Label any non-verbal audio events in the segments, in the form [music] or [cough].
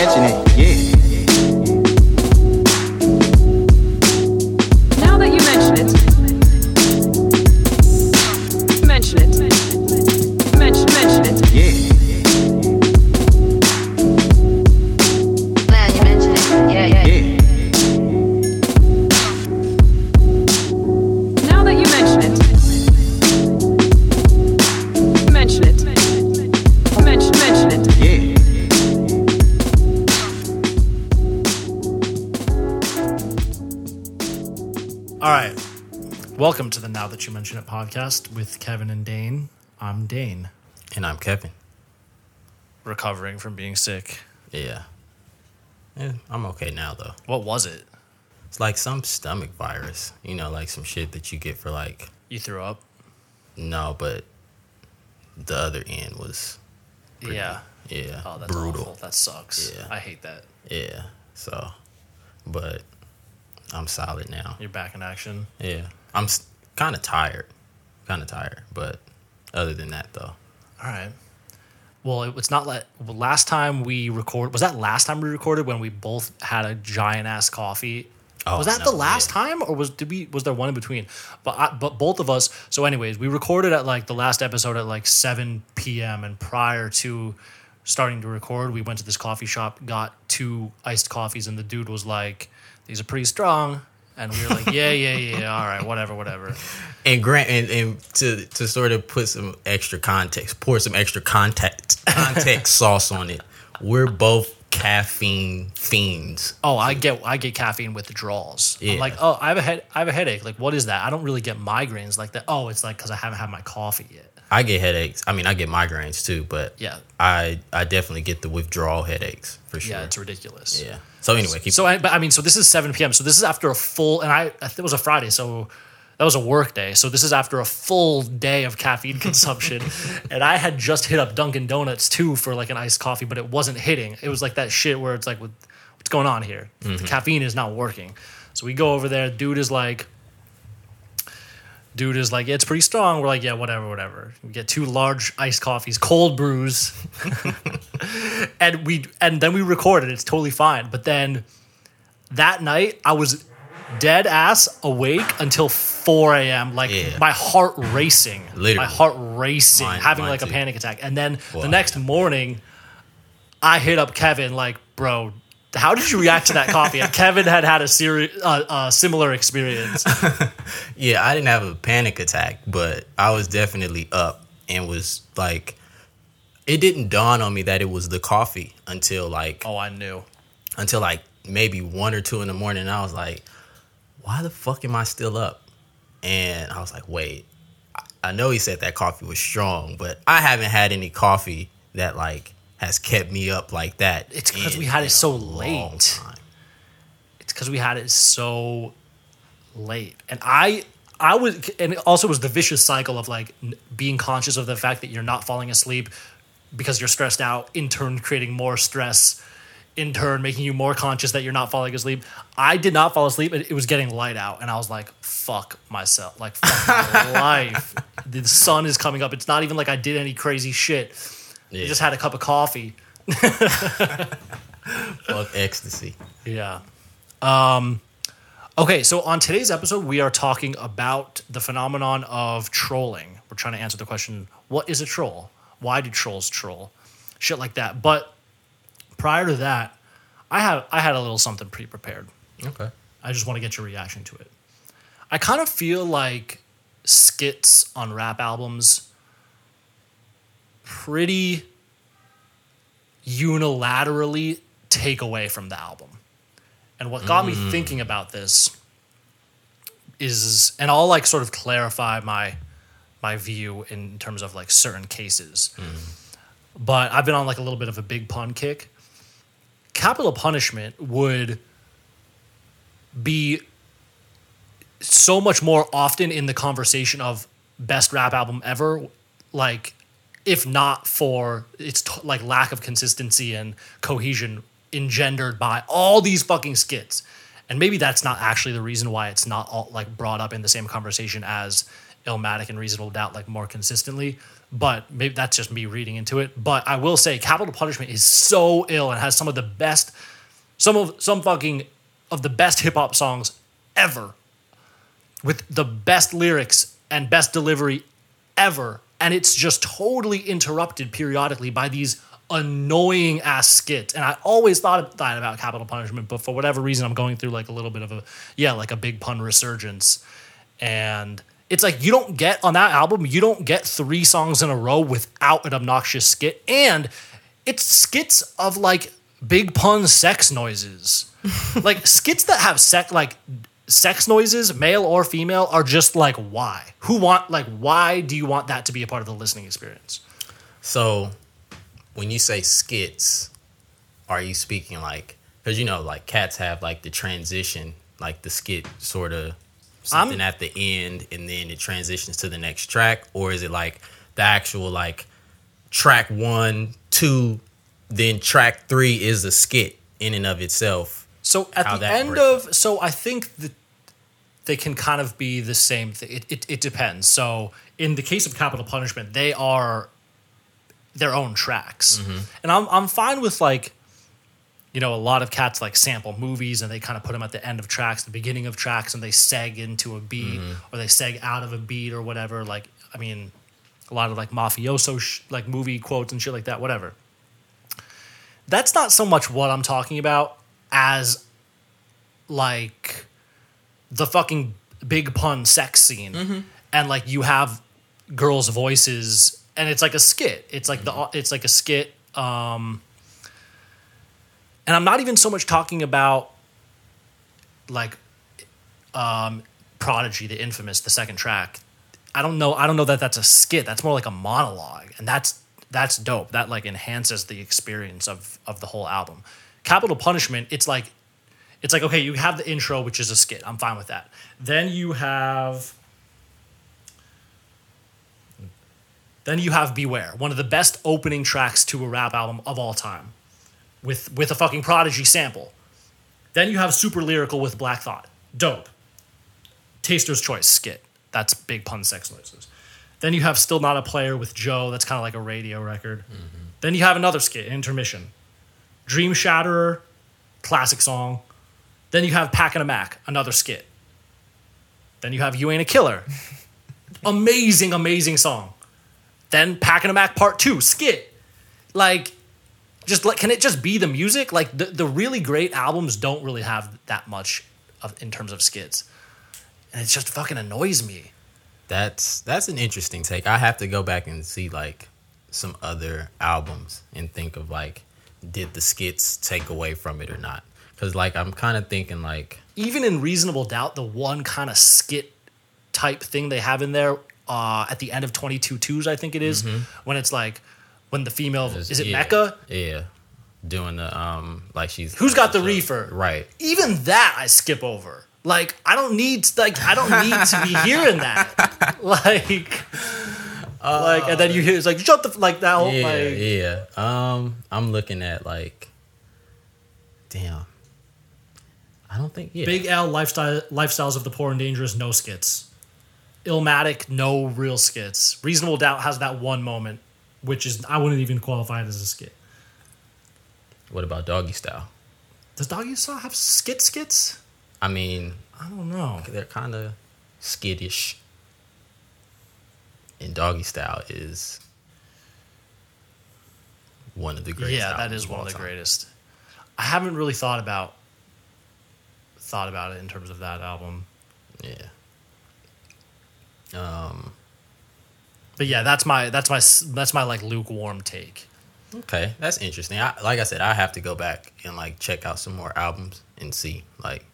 mention it, yeah. Mention It podcast with Kevin and Dane. I'm Dane, And I'm Kevin. recovering from being sick. Yeah. Yeah, I'm okay now though. What was it? It's like some stomach virus, you know, like some shit that you get for like You threw up? no, but the other end was Yeah. yeah, Oh, that's brutal. awful. That sucks. Yeah. I hate that. Yeah. So, but I'm solid now. You're back in action. Yeah. I'm kind of tired. Kind of tired, but other than that though. All right. Well, it, it's not like well, last time we recorded. Was that last time we recorded when we both had a giant ass coffee? Oh, was that no, the last yeah. time, or was did we was there one in between? But I, but both of us. So, anyways, we recorded at like the last episode at like seven p.m. and prior to starting to record, we went to this coffee shop, got two iced coffees, and the dude was like, "These are pretty strong." And we were like, yeah, yeah, yeah, all right, whatever, whatever. And grant and, and to to sort of put some extra context, pour some extra context [laughs] context sauce on it. We're both caffeine fiends. Oh, I get I get caffeine withdrawals. I'm Yeah. like, oh, I have a head, I have a headache. Like, what is that? I don't really get migraines like that. Oh, it's like because I haven't had my coffee yet. I get headaches. I mean, I get migraines too, but Yeah, I I definitely get the withdrawal headaches for sure. yeah, it's ridiculous. Yeah. So anyway, keep So, I, but I mean, so this is 7 p.m. So this is after a full, and I, I it was a Friday, so that was a work day. So this is after a full day of caffeine [laughs] consumption, and I had just hit up Dunkin' Donuts too for like an iced coffee, but it wasn't hitting. It was like that shit where it's like, what- what's going on here? Mm-hmm. The caffeine is not working. So we go over there. Dude is like, dude is like, it's pretty strong. We're like, yeah, whatever, whatever. We get two large iced coffees, cold brews, [laughs] and we and then we record it. It's totally fine. But then that night, I was dead ass awake until 4 a.m. Like Yeah. my heart racing, Literally. my heart racing, Mine- having mine like a panic attack. And then the next morning, I hit up Kevin like, bro. How did you react to that coffee? And Kevin had had a seri- uh, uh, similar experience. [laughs] Yeah, I didn't have a panic attack, but I was definitely up and was like it didn't dawn on me that it was the coffee until like Oh, I knew. until like maybe one or two in the morning. And I was like, why the fuck am I still up? And I was like, wait, I know he said that coffee was strong, but I haven't had any coffee that like has kept me up like that. It's because we had it so late. time. it's because we had it so late and i i was and it also was the vicious cycle of like being conscious of the fact that you're not falling asleep because you're stressed out in turn creating more stress in turn making you more conscious that you're not falling asleep i did not fall asleep it it was getting light out and i was like fuck myself like fuck my [laughs] life the sun is coming up it's not even like i did any crazy shit Yeah. I just had a cup of coffee [laughs] Fuck ecstasy. Yeah. Um, okay, so on today's episode, we are talking about the phenomenon of trolling. We're trying to answer the question what is a troll? Why do trolls troll? Shit like that. But prior to that, I have I had a little something pre prepared. Okay. I just want to get your reaction to it. I kind of feel like skits on rap albums pretty unilaterally take away from the album. And what got me mm. thinking about this is and I'll like sort of clarify my my view in terms of like certain cases. Mm. But I've been on like a little bit of a big pun kick. Capital punishment would be so much more often in the conversation of best rap album ever like if not for its t- like lack of consistency and cohesion engendered by all these fucking skits and maybe that's not actually the reason why it's not all like brought up in the same conversation as Illmatic and Reasonable Doubt like more consistently. But maybe that's just me reading into it. But I will say Capital Punishment is so ill and has some of the best some of some fucking of the best hip hop songs ever with the best lyrics and best delivery ever. And it's just totally interrupted periodically by these annoying ass skits. And I always thought that about Capital Punishment, but for whatever reason, I'm going through like a little bit of a, yeah, like a big pun resurgence. And it's like you don't get on that album, you don't get three songs in a row without an obnoxious skit. And it's skits of like big pun sex noises. [laughs] like skits that have sex, like sex noises, male or female, are just like why? Who want like why do you want that to be a part of the listening experience? So, when you say skits, are you speaking like because you know like cats have like the transition, like the skit sort of something at the end, and then it transitions to the next track, or is it like the actual like track one, two, then track three is a skit in and of itself? So at the end works. of so I think that they can kind of be the same thing. It, it it depends. So in the case of Capital Punishment, they are their own tracks, Mm-hmm. and I'm I'm fine with like. You know, a lot of cats like sample movies and they kind of put them at the end of tracks, the beginning of tracks, and they seg into a beat Mm-hmm. or they seg out of a beat or whatever. Like, I mean, a lot of like mafioso sh- like movie quotes and shit like that, whatever. That's not so much what I'm talking about as like the fucking big pun sex scene. And like you have girls voices and it's like a skit. It's like the it's like a skit um and i'm not even so much talking about like um prodigy the infamous the second track. I don't know i don't know that that's a skit. That's more like a monologue and that's that's dope. That like enhances the experience of of the whole album. Capital punishment it's like it's like okay you have the intro which is a skit. I'm fine with that. Then you have then you have beware one of the best opening tracks to a rap album of all time with with a fucking prodigy sample. Then you have super lyrical with black thought. Dope. Taster's choice skit. That's big pun sex noises. Then you have still not a player with joe. That's kind of like a radio record. Mm-hmm. Then you have another skit intermission. Dream shatterer classic song then you have Packin' a Mac, another skit. Then you have You Ain't a Killer. [laughs] amazing, amazing song. Then Packin' a Mac Part 2, skit. Like, just like, can it just be the music? Like, the, the really great albums don't really have that much of, in terms of skits. And it just fucking annoys me. That's that's an interesting take. I have to go back and see like some other albums and think of like did the skits take away from it or not? Cuz like I'm kind of thinking like Even in Reasonable Doubt, the one kind of skit type thing they have in there uh, at the end of 22 Twos, I think it is, when it's like, when the female, is it yeah, Mecca? Yeah. Doing the um like she's Who's got the reefer? Right. even that I skip over. Like I don't need like I don't need to be hearing that. [laughs] Like uh, like and then you hear it's like shut the f-" like that whole Yeah, like yeah. Um, I'm looking at like, damn. I don't think yeah. Big L lifestyle lifestyles of the poor and dangerous no skits. Illmatic no real skits. Reasonable Doubt has that one moment which is I wouldn't even qualify it as a skit. What about Doggy Style? Does Doggy Style have skit skits? I mean, I don't know. they're kind of skittish. And Doggy Style is one of the greatest. yeah, that is one of the time. greatest. I haven't really thought about thought about it in terms of that album. Yeah. Um. But yeah, that's my that's my that's my like lukewarm take. Okay, that's interesting. I, like I said, I have to go back and like check out some more albums and see like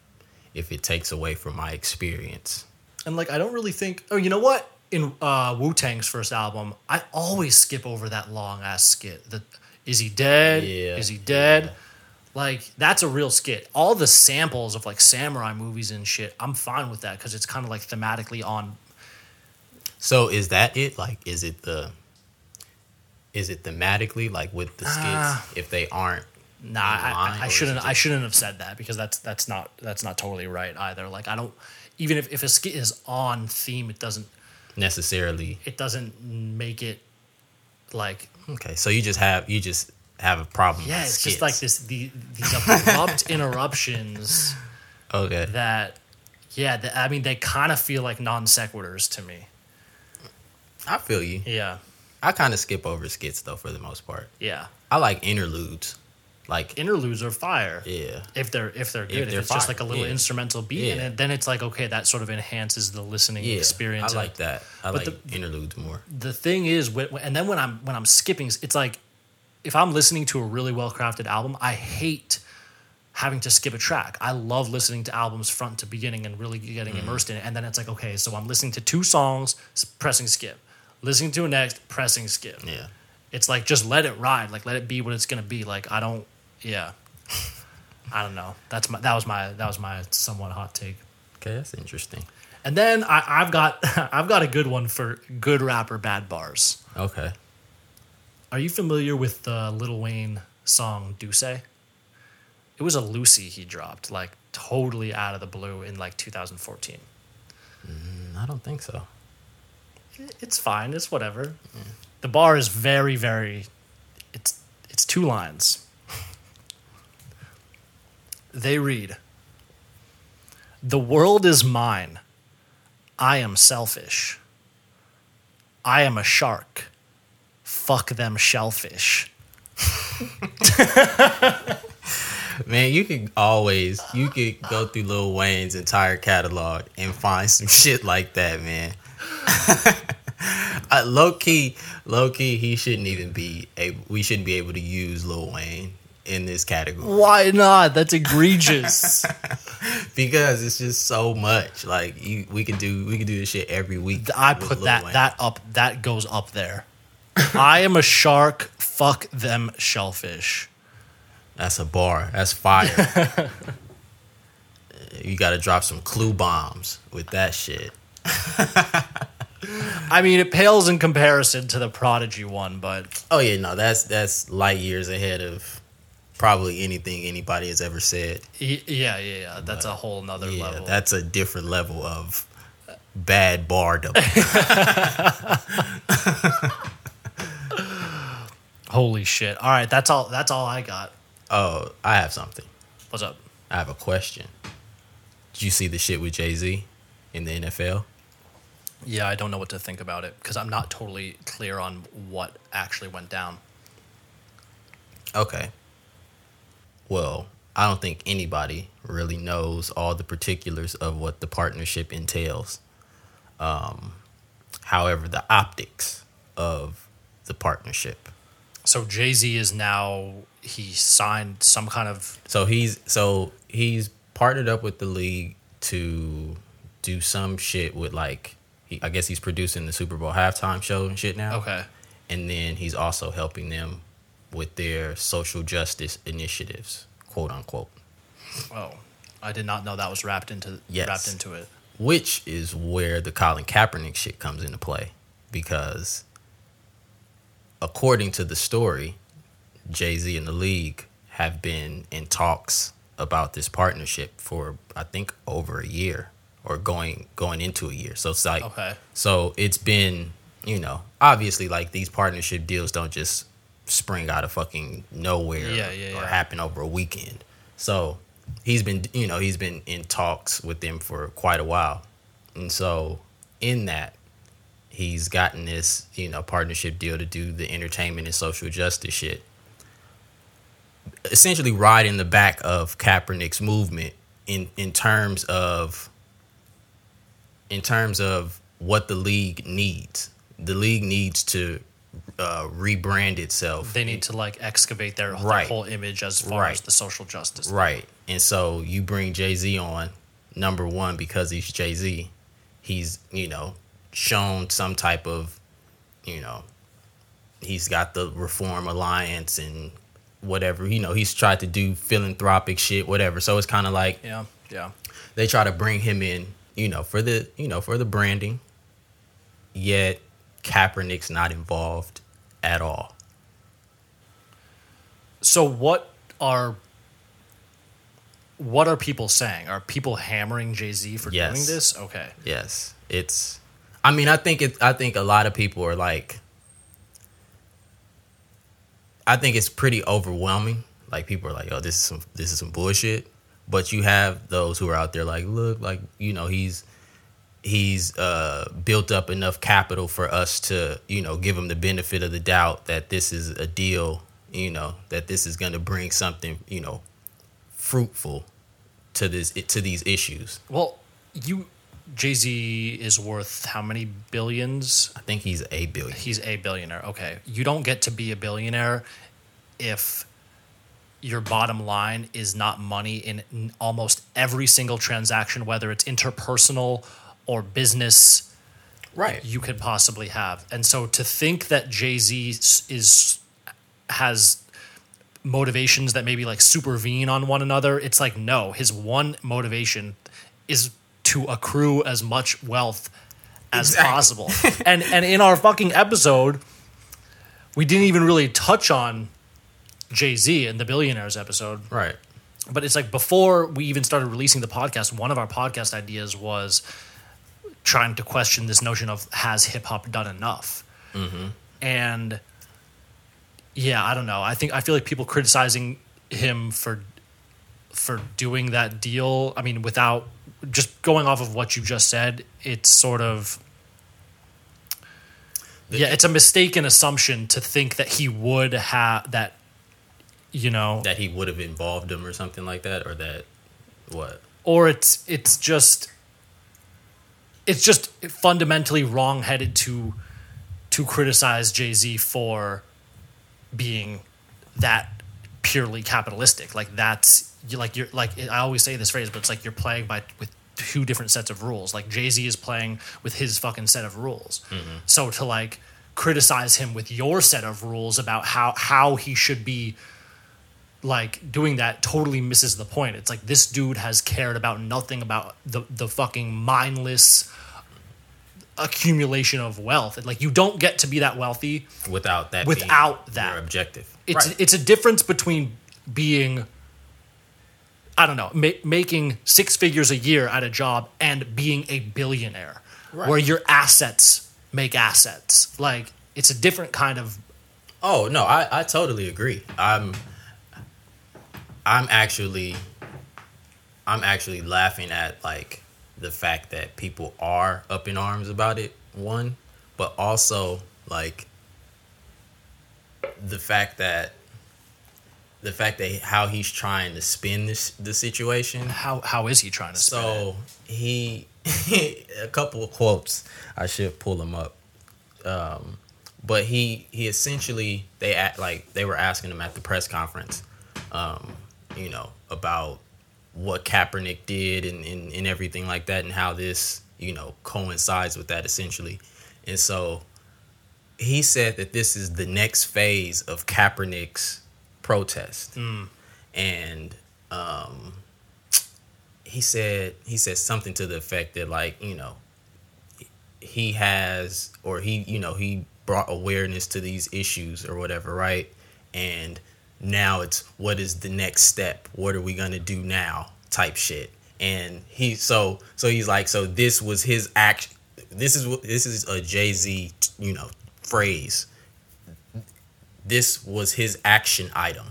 if it takes away from my experience. And like I don't really think oh you know what? In uh Wu Tang's first album, I always skip over that long ass skit. The is he dead? Yeah, Is he dead? yeah. Like that's a real skit. All the samples of like samurai movies and shit, I'm fine with that because it's kind of like thematically on. So is that it? Like, is it the is it thematically like with the skits Ah. if they aren't? Nah, in I, I, I shouldn't. it I shouldn't have said that because that's that's not that's not totally right either. Like I don't even if if a skit is on theme, it doesn't. necessarily. it doesn't make it like Okay, so you just have you just have a problem. yeah, with it's just like this the these abrupt [laughs] interruptions Okay, that yeah, the, I mean they kind of feel like non sequiturs to me. I feel you. Yeah. I kind of skip over skits though for the most part. Yeah. I like interludes. Like Interludes are fire. yeah, If they're if they're good, if, they're it's just like a little yeah. instrumental beat, Yeah. and then- then it's like okay, that sort of enhances the listening yeah. experience. I like that. I But like interludes more. the thing is and then when i'm when i'm skipping it's like if i'm listening to a really well crafted album i hate having to skip a track i love listening to albums front to beginning and really getting Mm-hmm. immersed in it and then it's like okay so i'm listening to two songs pressing skip listening to a next pressing skip Yeah. it's like just let it ride like let it be what it's gonna be like i don't yeah i don't know that's my that was my that was my somewhat hot take Okay, that's interesting. and then I, I've got [laughs] I've got a good one for good rapper bad bars. Okay. Are you familiar with the Lil Wayne song Duce? It was a Lucy he dropped, like totally out of the blue in like 2014. Mm, I don't think so. It's fine, it's whatever. The bar is very, very it's it's two lines. [laughs] They read The world is mine. I am selfish. I am a shark. Fuck them shellfish. Man, you could always you could go through Lil Wayne's entire catalog and find some shit like that, man. [laughs] uh, low key, low key, he shouldn't even be a. We shouldn't be able to use Lil Wayne in this category Why not? That's egregious. [laughs] because it's just so much. Like you, we can do we can do this shit every week. I put Lil that Wayne. that up that goes up there. I am a shark. Fuck them shellfish. That's a bar. That's fire. [laughs] you got to drop some clue bombs with that shit. [laughs] I mean, it pales in comparison to the Prodigy one, but Oh yeah, no, that's that's light years ahead of probably anything anybody has ever said. y- yeah, yeah, yeah. That's a whole nother Yeah, level. that's a different level of bad bardom. [laughs] Holy shit! All right, that's all. That's all I got. oh, I have something. What's up? I have a question. Did you see the shit with Jay Z in the NFL? Yeah, I don't know what to think about it because I'm not totally clear on what actually went down. Okay. Well, I don't think anybody really knows all the particulars of what the partnership entails. Um, however, the optics of the partnership. So Jay Z is now he signed some kind of So he's so he's partnered up with the league to do some shit with like he, I guess he's producing the Super Bowl halftime show and shit now. okay. And then he's also helping them with their social justice initiatives, quote unquote. Oh, I did not know that was wrapped into Yes. wrapped into it. which is where the Colin Kaepernick shit comes into play because according to the story Jay-Z and the league have been in talks about this partnership for I think over a year or going going into a year so it's like Okay. so it's been you know obviously like these partnership deals don't just spring out of fucking nowhere Yeah, yeah, or yeah. happen over a weekend so he's been you know he's been in talks with them for quite a while and so in that he's gotten this you know partnership deal to do the entertainment and social justice shit essentially riding the back of Kaepernick's movement in in terms of in terms of what the league needs the league needs to uh, rebrand itself They need to like excavate their, their Right. whole image as far Right. as the social justice. Right. And so you bring Jay Z on, number one, because he's Jay Z. He's, you know, shown some type of, you know, he's got the Reform Alliance and whatever. You know, he's tried to do philanthropic shit, whatever. So it's kind of like Yeah, yeah. they try to bring him in, you know, for the, you know, for the branding. Yet Kaepernick's not involved at all. So what are what are people saying? Are people hammering Jay Z for Yes. doing this? Okay. Yes, it's. I mean, I think it. I think a lot of people are like. I think it's pretty overwhelming. Like people are like, "Oh, this is some this is some bullshit," but you have those who are out there like, "Look, like you know, he's he's uh, built up enough capital for us to you know give him the benefit of the doubt that this is a deal, you know, that this is going to bring something you know fruitful to this to these issues." Well, you Jay Z is worth how many billions? I think he's a billion. He's a billionaire. Okay. You don't get to be a billionaire if your bottom line is not money in almost every single transaction, whether it's interpersonal or business, Right. you could possibly have. And so to think that Jay Z is has motivations that maybe like supervene on one another, it's like no. His one motivation is to accrue as much wealth as Exactly. possible. and and in our fucking episode, we didn't even really touch on Jay Z in the billionaires episode. right. But it's like before we even started releasing the podcast, one of our podcast ideas was trying to question this notion of has hip hop done enough? Mm-hmm. And yeah, I don't know. I think I feel like people criticizing him for for doing that deal. I mean, without just going off of what you just said, it's sort of yeah, it's a mistaken assumption to think that he would have that. You know, That he would have involved him or something like that, or that what? or it's it's just it's just fundamentally wrong-headed to to criticize Jay-Z for being that purely capitalistic like that's you like you're like I always say this phrase but it's like you're playing by with two different sets of rules like Jay-Z is playing with his fucking set of rules mm-hmm. so to like criticize him with your set of rules about how how he should be like doing that totally misses the point. It's like this dude has cared about nothing about the the fucking mindless accumulation of wealth. Like you don't get to be that wealthy. Without that, Without that. objective. It's right. it's a difference between being I don't know, ma- making six figures a year at a job and being a billionaire Right. where your assets make assets. Like it's a different kind of Oh no, I, I totally agree. I'm I'm actually I'm actually laughing at like the fact that people are up in arms about it, one, but also like the fact that the fact that how he's trying to spin this the situation. how how is he trying to? So he [laughs] a couple of quotes. I should pull them up. Um, but he he essentially they act like they were asking him at the press conference, um, you know, about what Kaepernick did and, and and everything like that, and how this you know coincides with that essentially. And so he said that this is the next phase of Kaepernick's protest, and um, he said he said something to the effect that like you know he has or he you know he brought awareness to these issues or whatever right? And now it's what is the next step? What are we gonna do now? Type shit. And he so so he's like so this was his act this is what this is a jay-z you know phrase this was his action item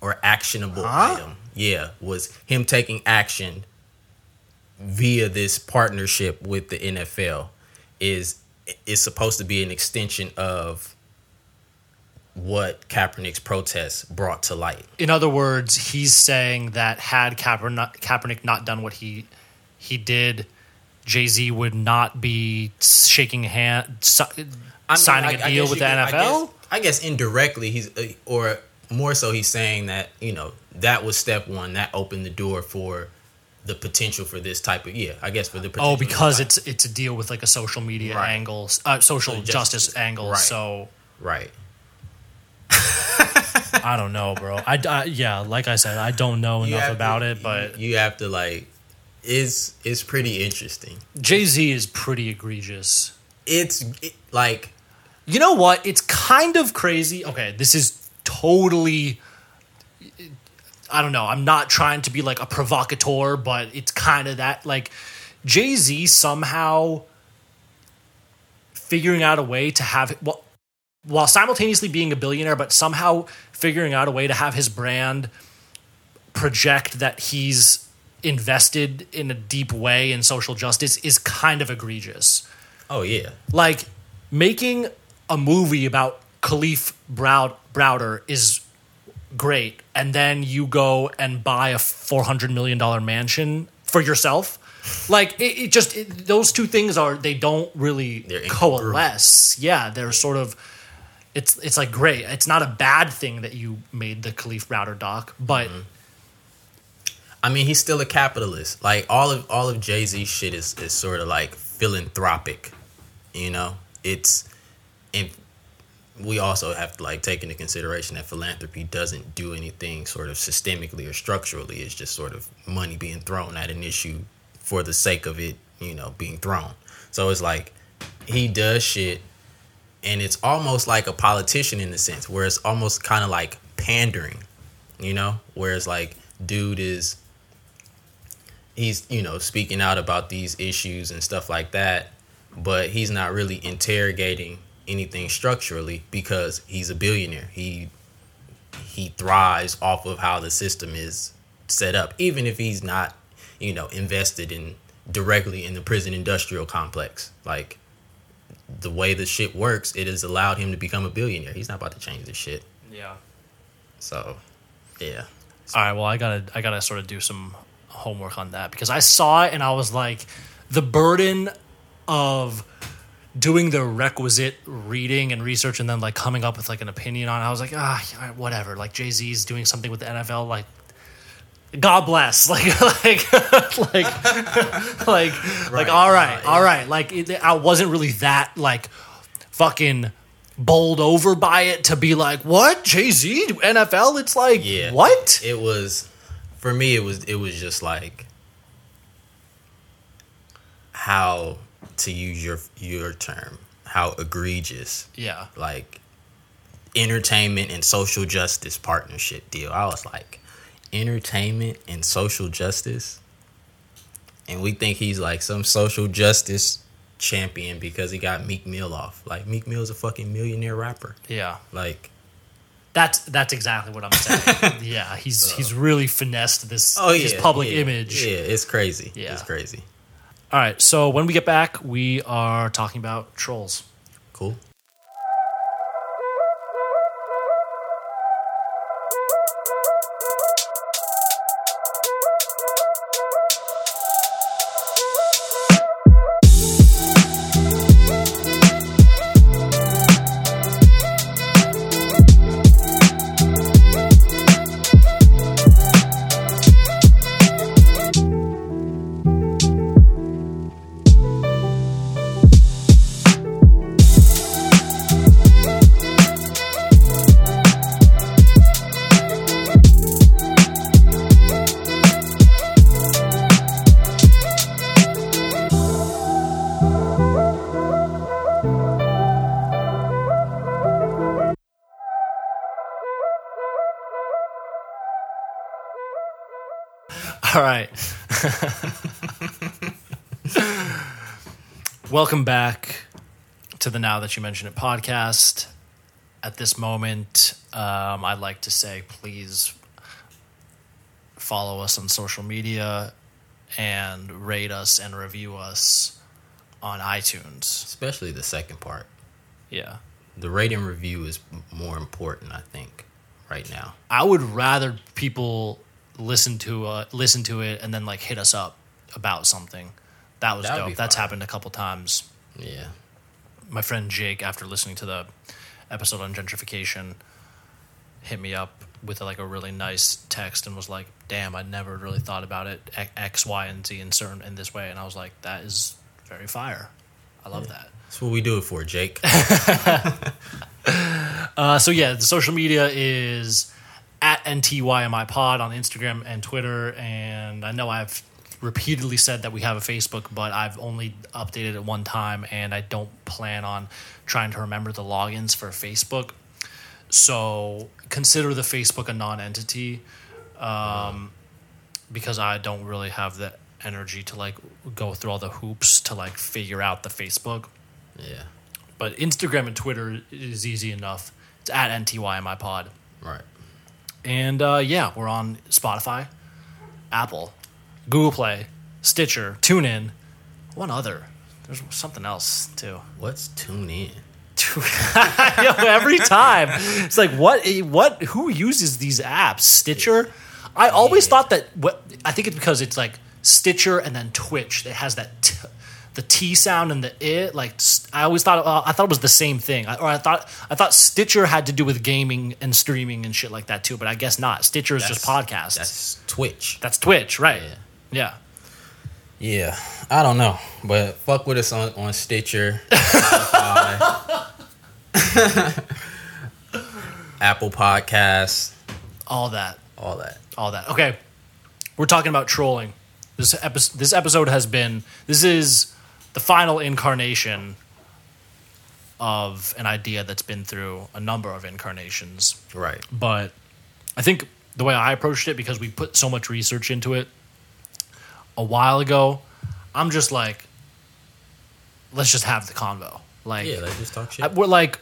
or actionable Huh? item yeah was him taking action via this partnership with the NFL is is supposed to be an extension of what Kaepernick's protests brought to light. in other words, he's saying that had Kaepernick, Kaepernick not done what he he did, Jay Z would not be shaking hand, si- I mean, signing I- a deal with the NFL. I guess indirectly he's uh, or more so he's saying that you know that was step one that opened the door for the potential for this type of yeah I guess for the potential oh, because it's it's a deal with like a social media Right. angle, uh, social So justice, justice. angle. Right. So right I don't know, bro. I, I- yeah, like I said, I don't know You enough about to- it, but you, you have to like it's it's pretty interesting. Jay Z is pretty egregious. It's it, like You know what? It's kind of crazy. Okay, this is totally. I don't know. I'm not trying to be like a provocateur, but it's kind of that. Like, Jay Z somehow figuring out a way to have well, while simultaneously being a billionaire, but somehow figuring out a way to have his brand project that he's invested in a deep way in social justice is kind of egregious. Oh yeah. Like making a movie about Kalief Brow- Browder is great, and then you go and buy a four hundred million dollar mansion for yourself. Like it, it just it, those two things are they don't really coalesce. Yeah, they're sort of. It's it's like great. It's not a bad thing that you made the Kalief Browder doc, but mm-hmm. I mean, he's still a capitalist. Like all of all of Jay Z shit is is sort of like philanthropic. You know, it's we also have to like take into consideration that philanthropy doesn't do anything sort of systemically or structurally. It's just sort of money being thrown at an issue for the sake of it, you know, being thrown. So it's like he does shit and it's almost like a politician in a sense where it's almost kind of like pandering you know whereas like dude is he's you know speaking out about these issues and stuff like that but he's not really interrogating anything structurally because he's a billionaire. He he thrives off of how the system is set up even if he's not you know invested in directly in the prison industrial complex. Like the way the shit works it has allowed him to become a billionaire. He's not about to change this shit. Yeah. so yeah. All right, well, I gotta I gotta sort of do some homework on that because I saw it and I was like, the burden of doing the requisite reading and research and then like coming up with like an opinion on. it, I was like, ah, whatever. Like Jay Z's doing something with the NFL, like. God bless, [laughs] like, like, [laughs] [laughs] like, like, like. All right, all right. Like, it, I wasn't really that like fucking bowled over by it to be like, what Jay Z NFL? It's like, Yeah. what? it was for me it was it was just like how to use your your term how egregious Yeah, like entertainment and social justice partnership deal i was like entertainment and social justice and we think he's like some social justice champion because he got meek mill off like meek mill's a fucking millionaire rapper yeah. like That's that's exactly what I'm saying. [laughs] yeah, he's he's really finessed this oh yeah his public yeah, image. yeah it's crazy Yeah. it's crazy All right, so when we get back, we are talking about trolls. cool Welcome back to the Now That You Mention It podcast. At this moment, um, I'd like to say please follow us on social media and rate us and review us on iTunes. especially the second part. Yeah. The rating review is more important, I think, right now. I would rather people listen to uh, listen to it and then like hit us up about something. That was That would dope. That's fire. happened a couple times. Yeah. my friend Jake, after listening to the episode on gentrification, hit me up with like a really nice text and was like, "Damn, I never really thought about it X, Y, and Z in certain in this way." And I was like, "That is very fire. I love that." That's what we do it for, Jake. [laughs] [laughs] Uh, so yeah, the social media is at NTYMI Pod on Instagram and Twitter, and I know I've repeatedly said that we have a Facebook, but I've only updated it one time, and I don't plan on trying to remember the logins for Facebook. So consider the Facebook a non-entity, um, because I don't really have the energy to like go through all the hoops to like figure out the Facebook. yeah. but Instagram and Twitter is easy enough. It's at NTY my pod. Right. And uh, yeah, we're on Spotify, Apple, Google Play, Stitcher, TuneIn, one other. There's something else too. What's tune in? [laughs] Yo, every time it's like what what who uses these apps stitcher i always Yeah. thought that what i think it's because it's like stitcher and then twitch It has that t, the t sound and the it like I always thought uh, i thought it was the same thing I, or i thought i thought stitcher had to do with gaming and streaming and shit like that too but i guess not stitcher is just podcasts that's, Twitch That's Twitch. twitch right Yeah. Yeah Yeah, I don't know, but fuck with us on, on Stitcher, [laughs] Apple Podcasts, all that all that. all that. Okay, we're talking about trolling. This episode, this episode has been. This is the final incarnation of an idea that's been through a number of incarnations. Right. But I think the way I approached it, because we put so much research into it a while ago, I'm just like, let's just have the convo. Like, Yeah, let's just talk shit. I- we're like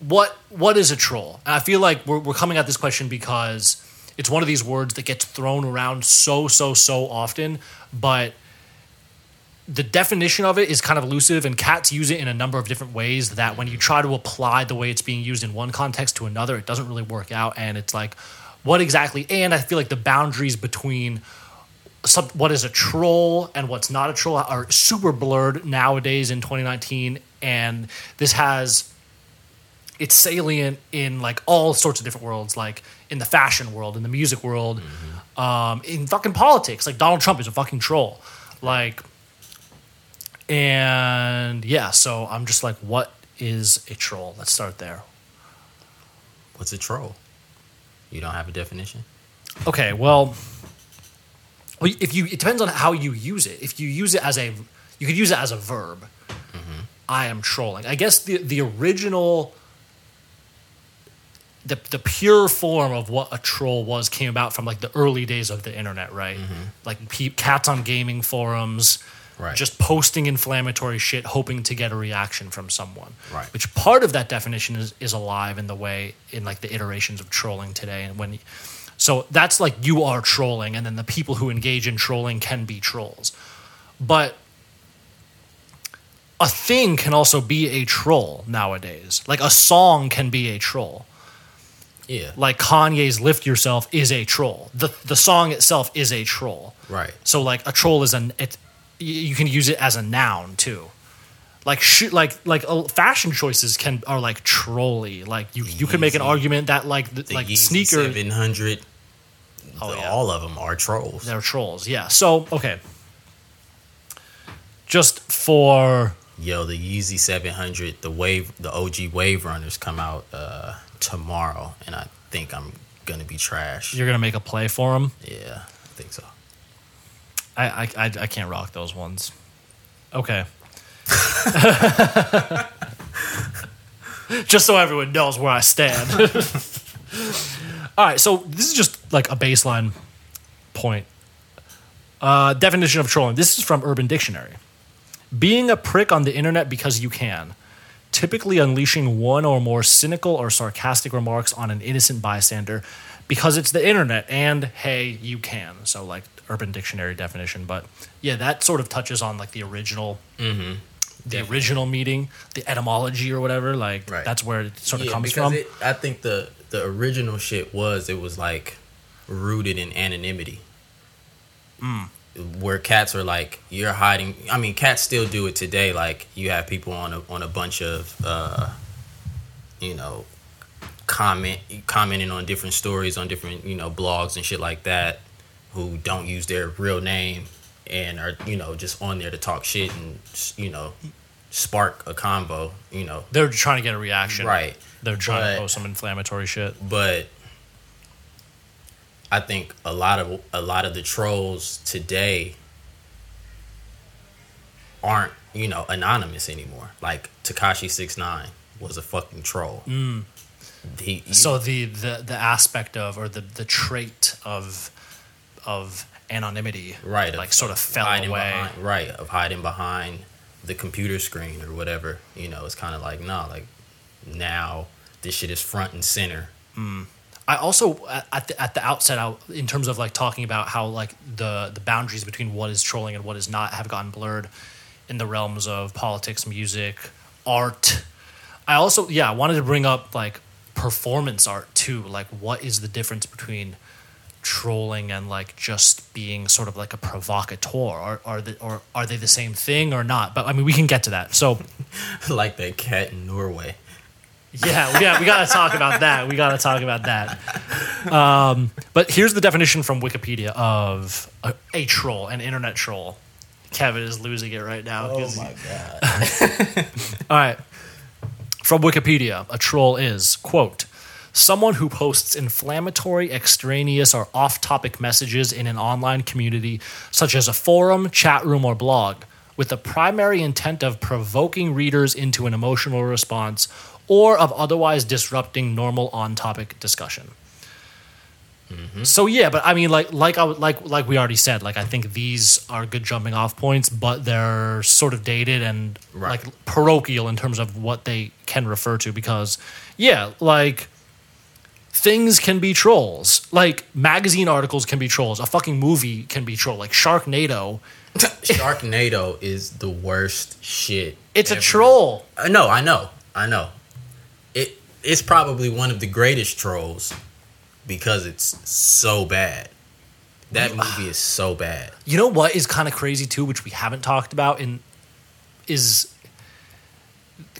what what is a troll and i feel like we're, we're coming at this question because it's one of these words that gets thrown around so so so often but the definition of it is kind of elusive and cats use it in a number of different ways that when you try to apply the way it's being used in one context to another it doesn't really work out and it's like what exactly and i feel like the boundaries between some, what is a troll and what's not a troll are super blurred nowadays in 2019 and this has it's salient in like all sorts of different worlds like in the fashion world in the music world um, in fucking politics. Like donald trump is a fucking troll. Like and yeah so i'm just like what is a troll? Let's start there. What's a troll? You don't have a definition? Okay, well, well, if you it depends on how you use it. If you use it as a, you could use it as a verb. Mm-hmm. I am trolling. I guess the the original, the the pure form of what a troll was came about from like the early days of the internet, right? Mm-hmm. Like pe- cats on gaming forums, Right. just posting inflammatory shit, hoping to get a reaction from someone. Right. Which part of that definition is is alive in the way in like the iterations of trolling today, and when. So that's like you are trolling, and then the people who engage in trolling can be trolls. But a thing can also be a troll nowadays. Like a song can be a troll. Yeah. Like Kanye's "Lift Yourself" is a troll. the The song itself is a troll. Right. So like a troll is an it. You can use it as a noun too. Like sh- like like uh, fashion choices can are like trolly. Like you you could make an argument that like the, like Yeezy sneakers 700, Oh, yeah. all of them are trolls. they're trolls. Yeah. So okay. Just for Yo, the Yeezy 700, the wave, the OG Wave Runners come out uh, tomorrow, and I think I'm gonna be trash. you're gonna make a play for them. Yeah, I think so. I, I, I, I can't rock those ones. Okay. [laughs] just so everyone knows where I stand. [laughs] All right, so this is just like a baseline point. Uh, definition of trolling. This is from Urban Dictionary. Being a prick on the internet because you can. Typically unleashing one or more cynical or sarcastic remarks on an innocent bystander because it's the internet and hey, you can. So, like, Urban Dictionary definition. But yeah, that sort of touches on like the original. The Definitely. original meaning, the etymology or whatever, like Right. that's where it sort of yeah, comes from. It, I think the the original shit was it was like rooted in anonymity. Mm. Where cats are like you're hiding. I mean, cats still do it today. Like you have people on a on a bunch of uh, you know comment commenting on different stories on different you know blogs and shit like that who don't use their real name and are you know just on there to talk shit and you know spark a convo you know They're trying to get a reaction. right They're trying But- to post some inflammatory shit. but I think a lot of a lot of the trolls today aren't you know anonymous anymore. Like Tekashi Six Nine was a fucking troll. Mm. He- So the, the the aspect of or the the trait of of anonymity, right, like of- sort of fell away. behind, right, of hiding behind the computer screen or whatever. You know, it's kind of like nah, like now this shit is front and center. Mm. I also at- at the, at the outset, I, in terms of like talking about how like the the boundaries between what is trolling and what is not have gotten blurred in the realms of politics, music, art. I also yeah, I wanted to bring up like performance art too. Like, what is the difference between trolling and like just being sort of like a provocateur? Are are they or are they the same thing or not? But I mean, we can get to that. So [laughs] like the cat in Norway. yeah, yeah, we got to talk about that. We got to talk about that. Um, but here's the definition from Wikipedia of a, a troll, an internet troll. Kevin is losing it right now. 'cause- [laughs] god. All right. From Wikipedia, a troll is, quote, someone who posts inflammatory, extraneous, or off topic messages in an online community, such as a forum, chat room, or blog, with the primary intent of provoking readers into an emotional response or of otherwise disrupting normal on topic discussion. Mm-hmm. So yeah, but I mean, like, like I like, like we already said, like I think these are good jumping off points, but they're sort of dated and Right. like parochial in terms of what they can refer to. Because yeah, like things can be trolls. Like magazine articles can be trolls. A fucking movie can be troll. Like Sharknado, Sharknado is the worst shit. it's a troll. I know, I know, I know. It it's probably one of the greatest trolls because it's so bad. That movie is so bad. You know what is kind of crazy too, which we haven't talked about in is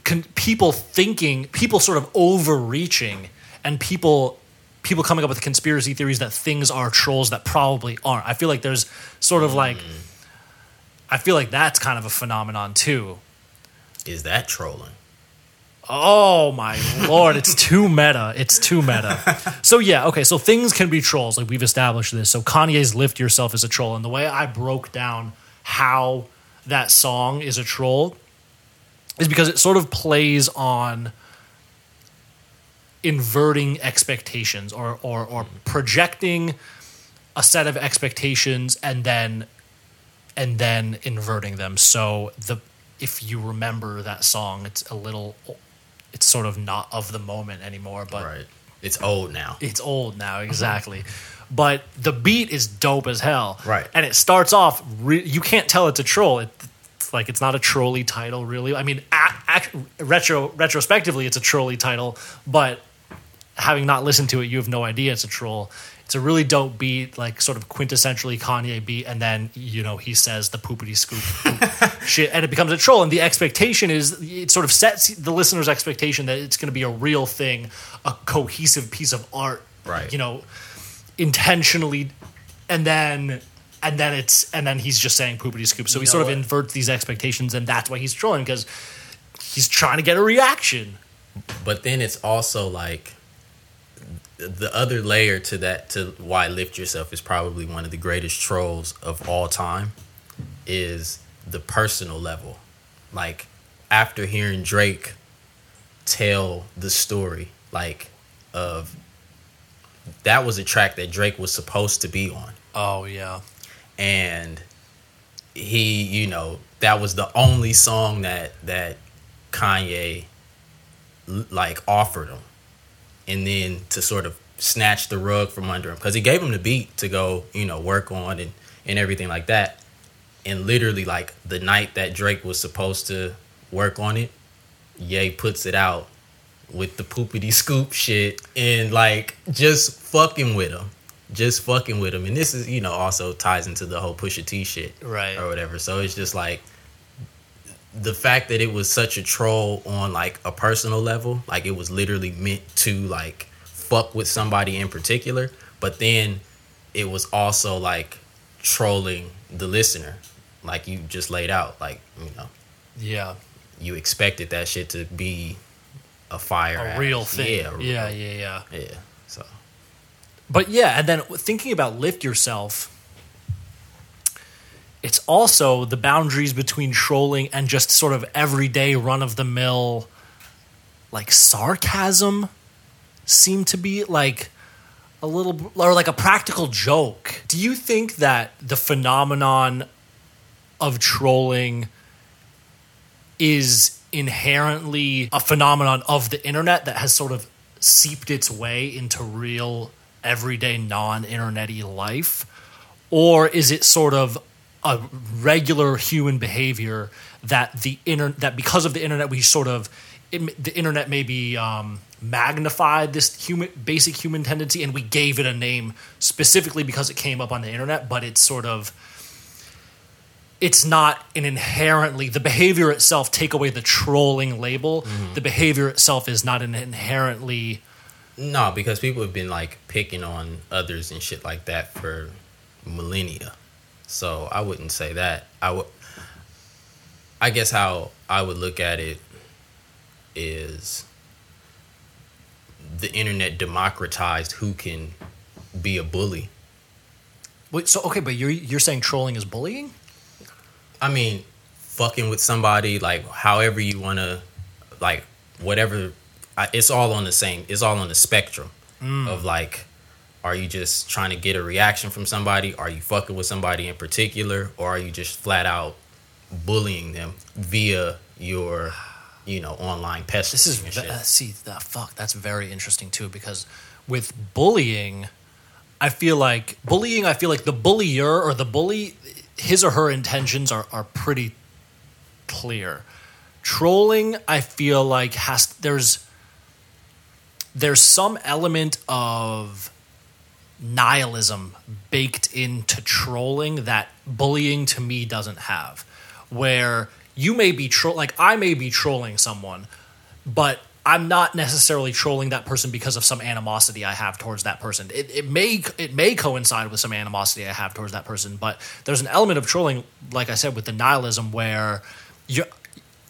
con- people thinking, people sort of overreaching, and people people coming up with conspiracy theories that things are trolls that probably aren't. I feel like there's sort of like I feel like that's kind of a phenomenon too. Is that trolling? Oh my lord, it's too meta. It's too meta. So yeah, okay, so things can be trolls, like we've established this. So Kanye's Lift Yourself is a troll. And the way I broke down how that song is a troll is because it sort of plays on inverting expectations or or, or projecting a set of expectations and then and then inverting them. So the if you remember that song, it's a little it's sort of not of the moment anymore, but right. It's old now. it's old now exactly. But the beat is dope as hell. Right. And it starts off re- you can't tell it's a troll. It, it's like it's not a trolly title really. I mean a- ac- retro retrospectively it's a trolly title, but having not listened to it, you have no idea it's a troll. It's a really dope beat, like sort of quintessentially Kanye beat, and then you know he says the poopity scoop poop [laughs] shit, and it becomes a troll. And the expectation is it sort of sets the listener's expectation that it's going to be a real thing, a cohesive piece of art, Right. You know, intentionally, and then and then it's and then he's just saying poopity scoop. So he sort of what? inverts these expectations, and that's why he's trolling because he's trying to get a reaction. But then it's also like the other layer to that to why lift yourself is probably one of the greatest trolls of all time is the personal level. Like after hearing drake tell the story like of that was a track that drake was supposed to be on. Oh yeah. and he you know that was the only song that that kanye like offered him and then to sort of snatch the rug from under him. Because he gave him the beat to go you know work on and and everything like that. And literally like the night that drake was supposed to work on it Ye puts it out with the poopity [laughs] scoop shit and like just fucking with him. Just fucking with him. And this is you know also ties into the whole pusha t shit Right. or whatever. So it's just like the fact that it was such a troll on like a personal level like it was literally meant to like fuck with somebody in particular but then it was also like trolling the listener like you just laid out like you know Yeah. you expected that shit to be a fire A ass. real thing. yeah Yeah, yeah, yeah. yeah so But yeah, and then thinking about lift yourself, it's also the boundaries between trolling and just sort of everyday run of the mill, like sarcasm, seem to be like a little or like a practical joke. Do you think that the phenomenon of trolling is inherently a phenomenon of the internet that has sort of seeped its way into real everyday non-internety life or is it sort of a regular human behavior that the inter- that because of the internet we sort of it, the internet maybe um, magnified this human basic human tendency and we gave it a name specifically because it came up on the internet but it's sort of it's not an inherently the behavior itself take away the trolling label the behavior itself is not an inherently No, because people have been like picking on others and shit like that for millennia. So I wouldn't say that. I would. I guess how I would look at it is the internet democratized who can be a bully. wait so okay but you're you're saying trolling is bullying I mean, fucking with somebody, like however you want to, like whatever. I, it's all on the same. It's all on the spectrum mm. of like, are you just trying to get a reaction from somebody? Are you fucking with somebody in particular, or are you just flat out bullying them via your, you know, online pest? This is and ve- shit? uh, see the fuck. That's very interesting too because with bullying, I feel like bullying. I feel like the bullier or the bully, his or her intentions are are pretty clear. Trolling, I feel like has there's there's some element of nihilism baked into trolling that bullying to me doesn't have where you may be troll like I may be trolling someone but I'm not necessarily trolling that person because of some animosity I have towards that person. It, it may it may coincide with some animosity I have towards that person, but there's an element of trolling, like I said, with the nihilism where you're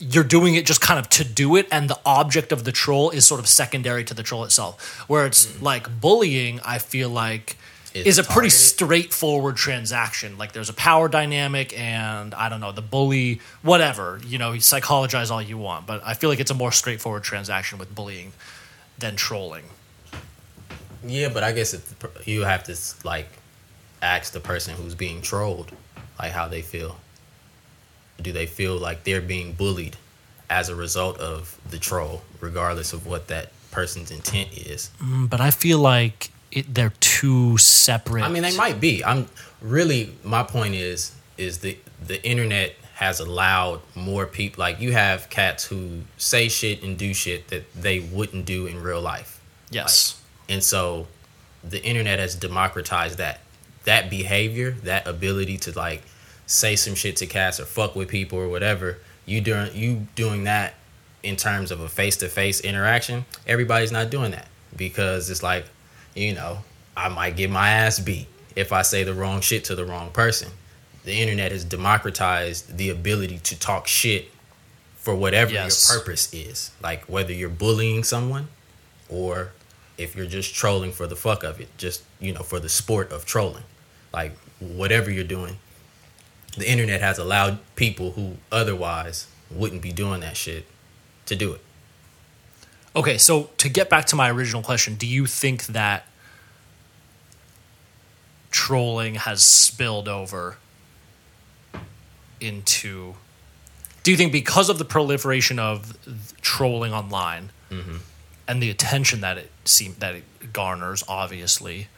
you're doing it just kind of to do it, and the object of the troll is sort of secondary to the troll itself. Where it's mm. like bullying, I feel like It's is a pretty straightforward transaction. Like there's a power dynamic, and I don't know the bully, whatever. You know, you psychologize all you want, but I feel like it's a more straightforward transaction with bullying than trolling. Yeah, but I guess if you have to like ask the person who's being trolled, like how they feel. Do they feel like they're being bullied as a result of the troll, regardless of what that person's intent is? Mm, but I feel like it, they're two separate. I mean, they might be. I'm really my point is is the the internet has allowed more people. Like you have cats who say shit and do shit that they wouldn't do in real life. Yes. And so the internet has democratized that that behavior, that ability to like say some shit to cats or fuck with people or whatever. You doing you doing that in terms of a face to face interaction. Everybody's not doing that because it's like, you know, I might get my ass beat if I say the wrong shit to the wrong person. The internet has democratized the ability to talk shit for whatever Yes. your purpose is. Like whether you're bullying someone or if you're just trolling for the fuck of it, just you know, for the sport of trolling. Like whatever you're doing, the internet has allowed people who otherwise wouldn't be doing that shit to do it. Okay, so to get back to my original question, do you think that trolling has spilled over into do you think because of the proliferation of trolling online mm-hmm. and the attention that it seem that it garners obviously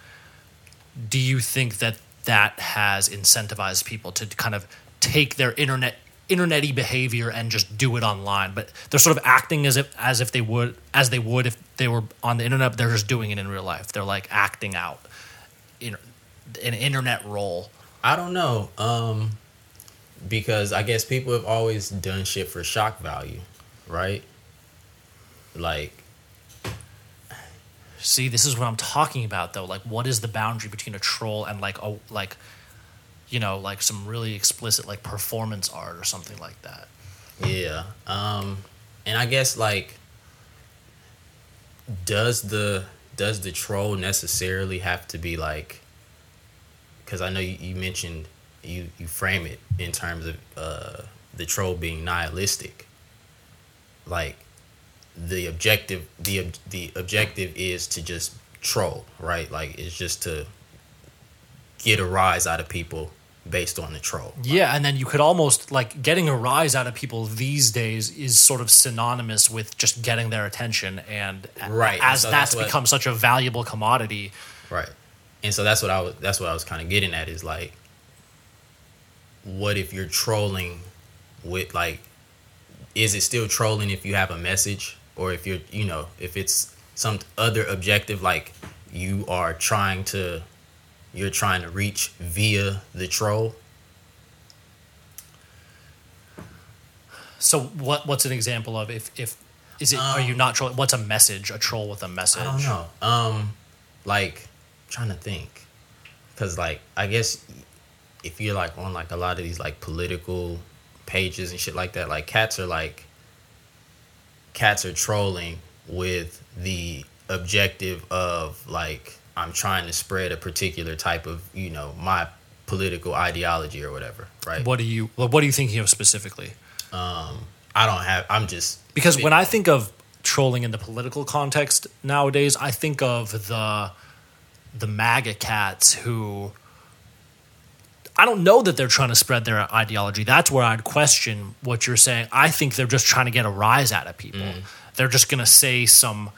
do you think that that has incentivized people to kind of take their internet internety behavior and just do it online but they're sort of acting as if as if they would as they would if they were on the internet they're just doing it in real life they're like acting out in an internet role I don't know. Um because I guess people have always done shit for shock value, right? Like see this is what i'm talking about though like what is the boundary between a troll and like a like you know like some really explicit like performance art or something like that Yeah. Um and I guess like does the does the troll necessarily have to be like cuz I know you, you mentioned you you frame it in terms of uh the troll being nihilistic. Like the objective the the objective is to just troll, right? Like it's just to get a rise out of people based on the troll. Yeah, and then you could almost like getting a rise out of people these days is sort of synonymous with just getting their attention, and Right, as so that's that's what- become such a valuable commodity. Right. And so that's what I was that's what I was kind of getting at is like what if you're trolling with like is it still trolling if you have a message or if you're you know if it's some other objective like you are trying to you're trying to reach via the troll So what what's an example of if if is it are you not trolling? What's a message? A troll with a message? Um, I don't know. Um, like trying to think, because like I guess if you're like on like a lot of these like political pages and shit like that, like cats are like cats are trolling with the objective of like I'm trying to spread a particular type of you know my political ideology or whatever, right? What do you what are you thinking of specifically? Um, I don't have. I'm just Because when I think of trolling in the political context nowadays, I think of the the MAGA cats who I don't know that they're trying to spread their ideology. That's where I'd question what you're saying. I think they're just trying to get a rise out of people. Mm. They're just going to say some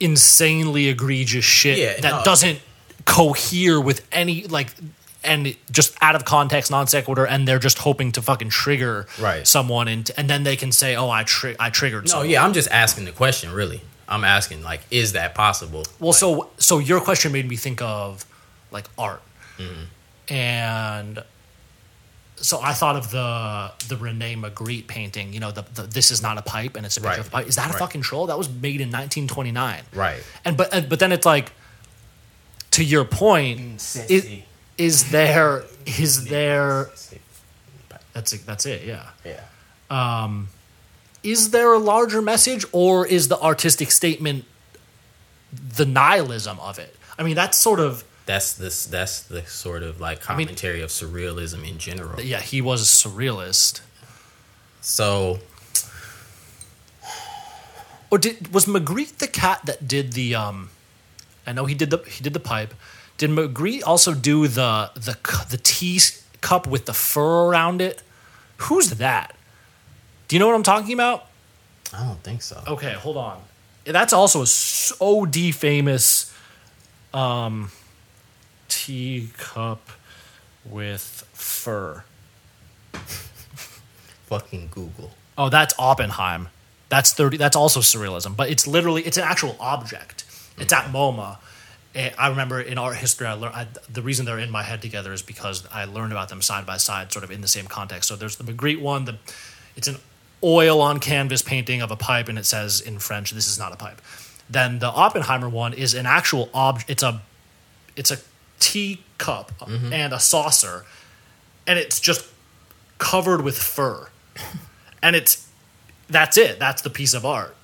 insanely egregious shit Yeah, that no. doesn't cohere with any like and just out of context non sequitur and they're just hoping to fucking trigger Right. someone and and then they can say oh I tri- I triggered no, someone. yeah. I'm just asking the question. Really, I'm asking like, is that possible? Well, so so your question made me think of like art, Mm-hmm. And so I thought of the the Rene Magritte painting. You know, the, the this is not a pipe, and it's a picture Right. of a pipe. Is that a Right. fucking troll? That was made in 1929. Right. And but and- but then it's like, to your point, is, is there [laughs] is there that's it, that's it, yeah. Yeah. Um, is there a larger message or is the artistic statement the nihilism of it i mean that's sort of That's this. That's the sort of like mean- commentary of surrealism in general. yeah he was a surrealist So or did was magritte the cat that did the um i know he did the he did the pipe did magritte also do the the the tea cup with the fur around it who's that do you know what i'm talking about I don't think so. Okay, hold on. That's also a so d famous um, teacup with fur. [laughs] Fucking Google. Oh, that's Oppenheim. That's thirty. That's also surrealism, but it's literally it's an actual object. It's at MoMA. And I remember in art history, I learned I, the reason they're in my head together is because I learned about them side by side, sort of in the same context. So there's the Magritte one. The it's an oil on canvas painting of a pipe, and it says in French, "This is not a pipe." Then the Oppenheimer one is an actual object. It's a it's a teacup and a saucer, and it's just covered with fur, [laughs] and it's that's it. That's the piece of art,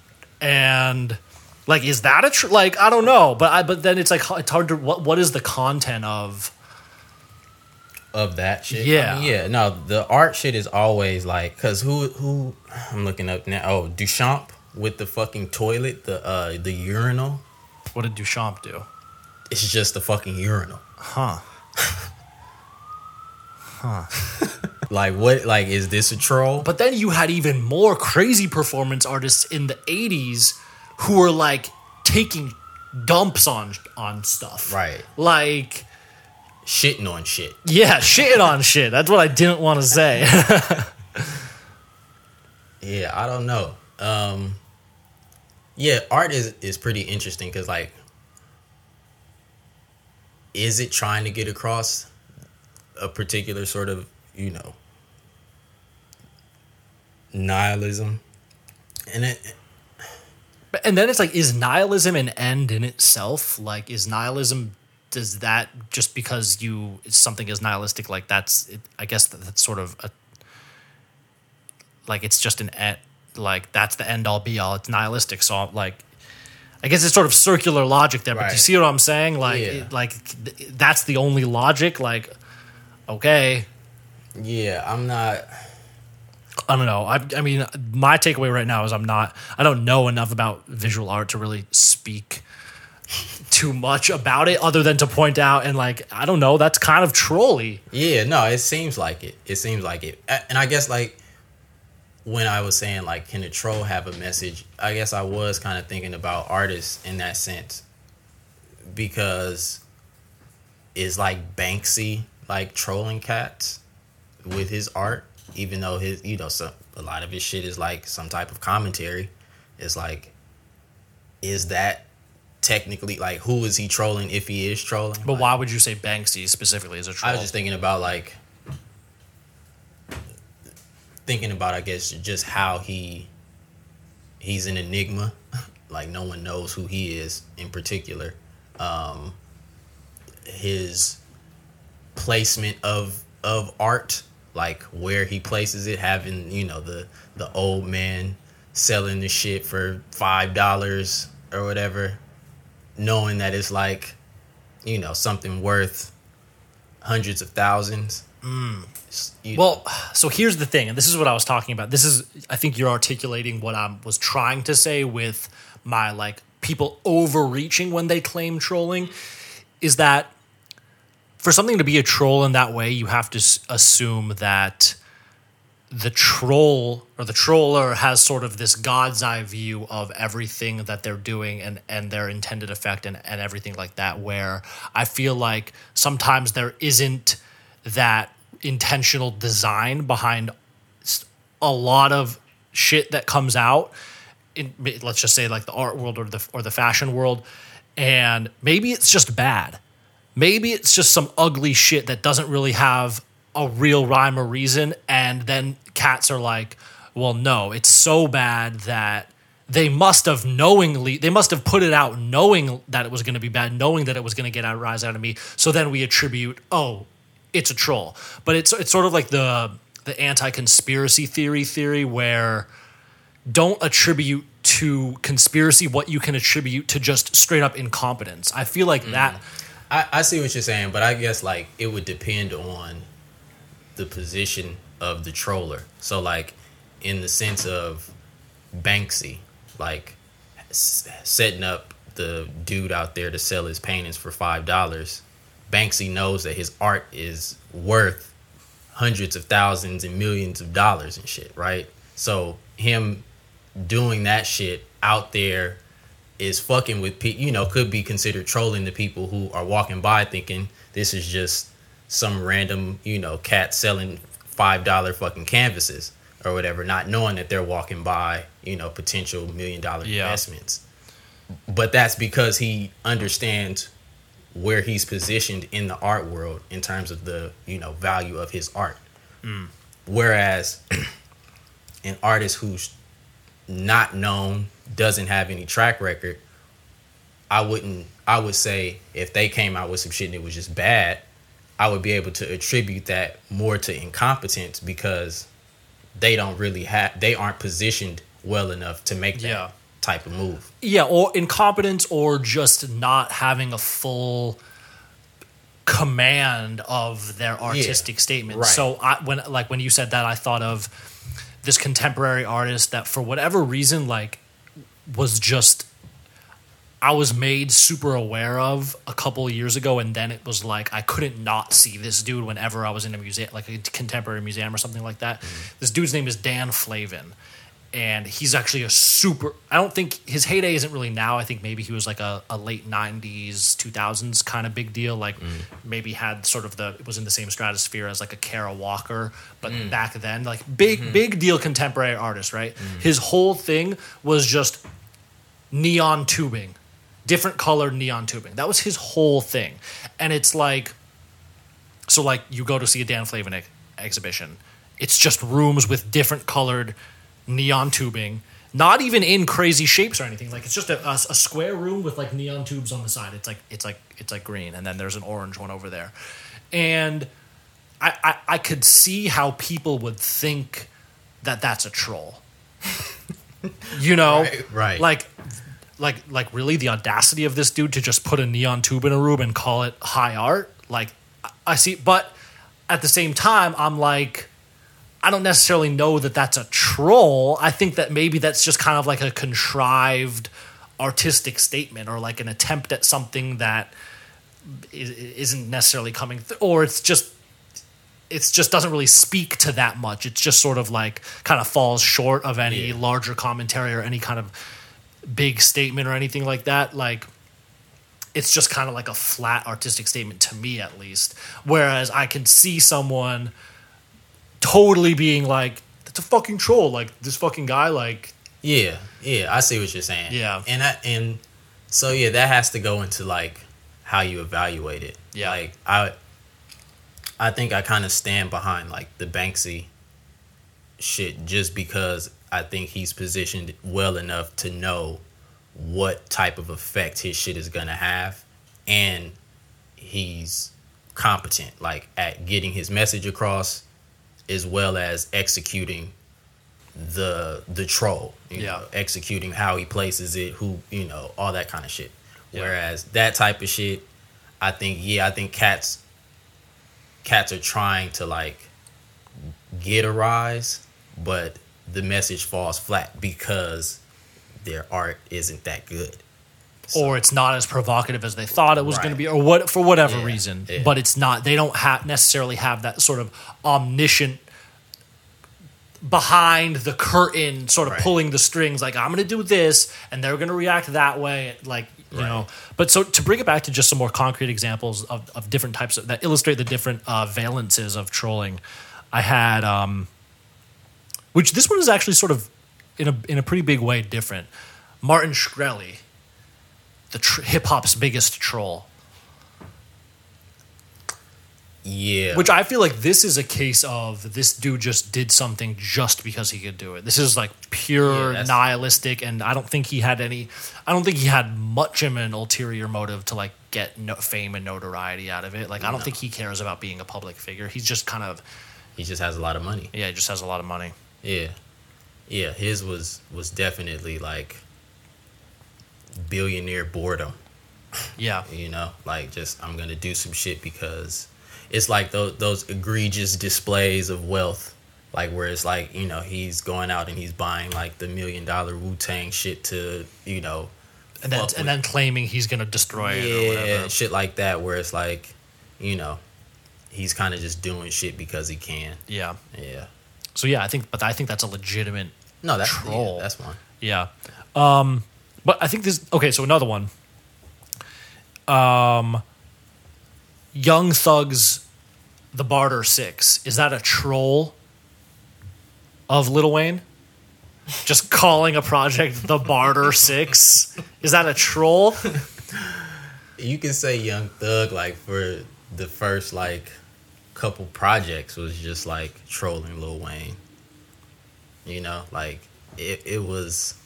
and like, is that a tr- like? I don't know, but I but then it's like it's hard to what what is the content of Of that shit. Yeah. I mean, yeah. No, the art shit is always like, cause who who I'm looking up now. Oh, Duchamp with the fucking toilet, the uh the urinal. what did Duchamp do? It's just the fucking urinal. Huh? Huh. like what? Like is this a troll? But then you had even more crazy performance artists in the '80s who were like taking dumps on on stuff, Right. Like, Shitting on shit. yeah, shit on shit. That's what I didn't want to say. [laughs] Yeah, I don't know. Um Yeah, art is is pretty interesting because like, is it trying to get across a particular sort of you know nihilism? And it But- and then it's like, is nihilism an end in itself? Like, is nihilism does that just because you something is nihilistic like that's it, I guess that, that's sort of a like it's just an end like that's the end all be all. It's nihilistic, so like. I guess it's sort of circular logic there, but Right. you see what I'm saying? Like, Yeah. like th- that's the only logic. Like, okay, yeah, I'm not. I don't know. I, I mean, my takeaway right now is I'm not. I don't know enough about visual art to really speak too much about it other than to point out and like I don't know, that's kind of trolly. Yeah, no, it seems like it. It seems like it. And I guess like when I was saying like can a troll have a message, I guess I was kind of thinking about artists in that sense. Because is like Banksy like trolling cats with his art, even though his you know some a lot of his shit is like some type of commentary. It's like is that technically like who is he trolling if he is trolling? But Like, why would you say Banksy specifically as a troll? I was just thinking about like thinking about I guess just how he he's an enigma. [laughs] like no one knows who he is in particular. Um his placement of of art, like where he places it, having, you know, the the old man selling the shit for five dollars or whatever, knowing that it's like, you know, something worth hundreds of thousands. It's- you- Well, so here's the thing, and this is what I was talking about. This is, I think you're articulating what I was trying to say with my like people overreaching when they claim trolling. Is that for something to be a troll in that way, you have to assume that the troll or the troller has sort of this god's eye view of everything that they're doing and and their intended effect and, and everything like that where i feel like sometimes there isn't that intentional design behind a lot of shit that comes out in let's just say like the art world or the or the fashion world and maybe it's just bad. Maybe it's just some ugly shit that doesn't really have a real rhyme or reason and then cats are like well no it's so bad that they must have knowingly they must have put it out knowing that it was going to be bad knowing that it was going to get a rise out of me. So then we attribute oh it's a troll but it's it's sort of like the the anti-conspiracy theory theory where don't attribute to conspiracy what you can attribute to just straight up incompetence i feel like mm-hmm. that I, I see what you're saying, but I guess like it would depend on the position of the troller. So like in the sense of Banksy, like s- setting up the dude out there to sell his paintings for five dollars. Banksy knows that his art is worth hundreds of thousands and millions of dollars and shit, right? So him doing that shit out there is fucking with people, you know, could be considered trolling the people who are walking by thinking this is just some random, you know, cat selling five dollar fucking canvases or whatever, not knowing that they're walking by, you know, potential million dollar Yeah. investments. But that's because he understands where he's positioned in the art world in terms of the, you know, value of his art. Mm. Whereas [clears throat] an artist who's not known, doesn't have any track record, I wouldn't I would say if they came out with some shit and it was just bad, I would be able to attribute that more to incompetence because they don't really have they aren't positioned well enough to make that Yeah. Type of move. Yeah, or incompetence, or just not having a full command of their artistic statement. right. So, I, when like when you said that, I thought of this contemporary artist that, for whatever reason, like was just I was made super aware of a couple of years ago, and then it was like I couldn't not see this dude whenever I was in a museum, like a contemporary museum or something like that. Mm-hmm. This dude's name is Dan Flavin, and he's actually a super. I don't think his heyday isn't really now. I think maybe he was like a, a late '90s, 2000s kind of big deal. Like mm. maybe had sort of the it was in the same stratosphere as like a Kara Walker, but mm. back then, like big mm-hmm. big deal contemporary artist, right? Mm. His whole thing was just neon tubing, different colored neon tubing. That was his whole thing. And it's like, so like you go to see a Dan Flavin exhibition, it's just rooms with different colored neon tubing, not even in crazy shapes or anything. Like it's just a, a, a square room with like neon tubes on the side. It's like it's like it's like green, and then there's an orange one over there, and I I, I could see how people would think that that's a troll. [laughs] you know, Right, right. Like, like, like, really, the audacity of this dude to just put a neon tube in a room and call it high art. Like, I- I see, but at the same time, I'm like, I don't necessarily know that that's a troll. I think that maybe that's just kind of like a contrived artistic statement or like an attempt at something that is, isn't necessarily coming th- or it's just it's just doesn't really speak to that much it's just sort of like kind of falls short of any Yeah. larger commentary or any kind of big statement or anything like that like it's just kind of like a flat artistic statement to me at least whereas i can see someone totally being like that's a fucking troll like this fucking guy like Yeah, yeah, I see what you're saying. Yeah. and I, and so yeah, that has to go into like how you evaluate it. Yeah. like I, I think I kind of stand behind like the Banksy shit just because I think he's positioned well enough to know what type of effect his shit is gonna have, and he's competent like at getting his message across as well as executing the the troll you Yeah. know, executing how he places it who you know all that kind of shit Yeah. whereas that type of shit i think yeah i think cats cats are trying to like get a rise but the message falls flat because their art isn't that good or it's not as provocative as they thought it was going to be or what for whatever Yeah, reason yeah. but it's not they don't necessarily have that sort of omniscient behind the curtain sort of Right. pulling the strings like i'm going to do this and they're going to react that way like you Right. know but so to bring it back to just some more concrete examples of, of different types of that illustrate the different uh, valences of trolling i had um which this one is actually sort of in a in a pretty big way different martin shkreli the tr- hip hop's biggest troll. yeah Which I feel like this is a case of this dude just did something just because he could do it. This is like pure Yeah, nihilistic, and I don't think he had any. I don't think he had much of an ulterior motive to like get no, fame and notoriety out of it. Like I don't No. think he cares about being a public figure. He's just kind of he just has a lot of money yeah, he just has a lot of money. Yeah, yeah. His was was definitely like billionaire boredom. Yeah, You know, like just I'm gonna do some shit because it's like those those egregious displays of wealth, like where it's like you know he's going out and he's buying like the million dollar Wu Tang shit to you know, and then and with- then claiming he's gonna destroy it or yeah, whatever. shit like that where it's like, you know, he's kind of just doing shit because he can. Yeah. Yeah. So yeah, I think, but I think that's a legitimate No, that's Troll. Yeah, that's one. Yeah. Um, but I think this okay, so another one. Um Young Thugs The Barter Six. Is that a troll of Lil Wayne? Just calling a project the Barter Six? Is that a troll? you can say Young Thug like for the first like couple projects was just like trolling Lil Wayne. You know, like it, it was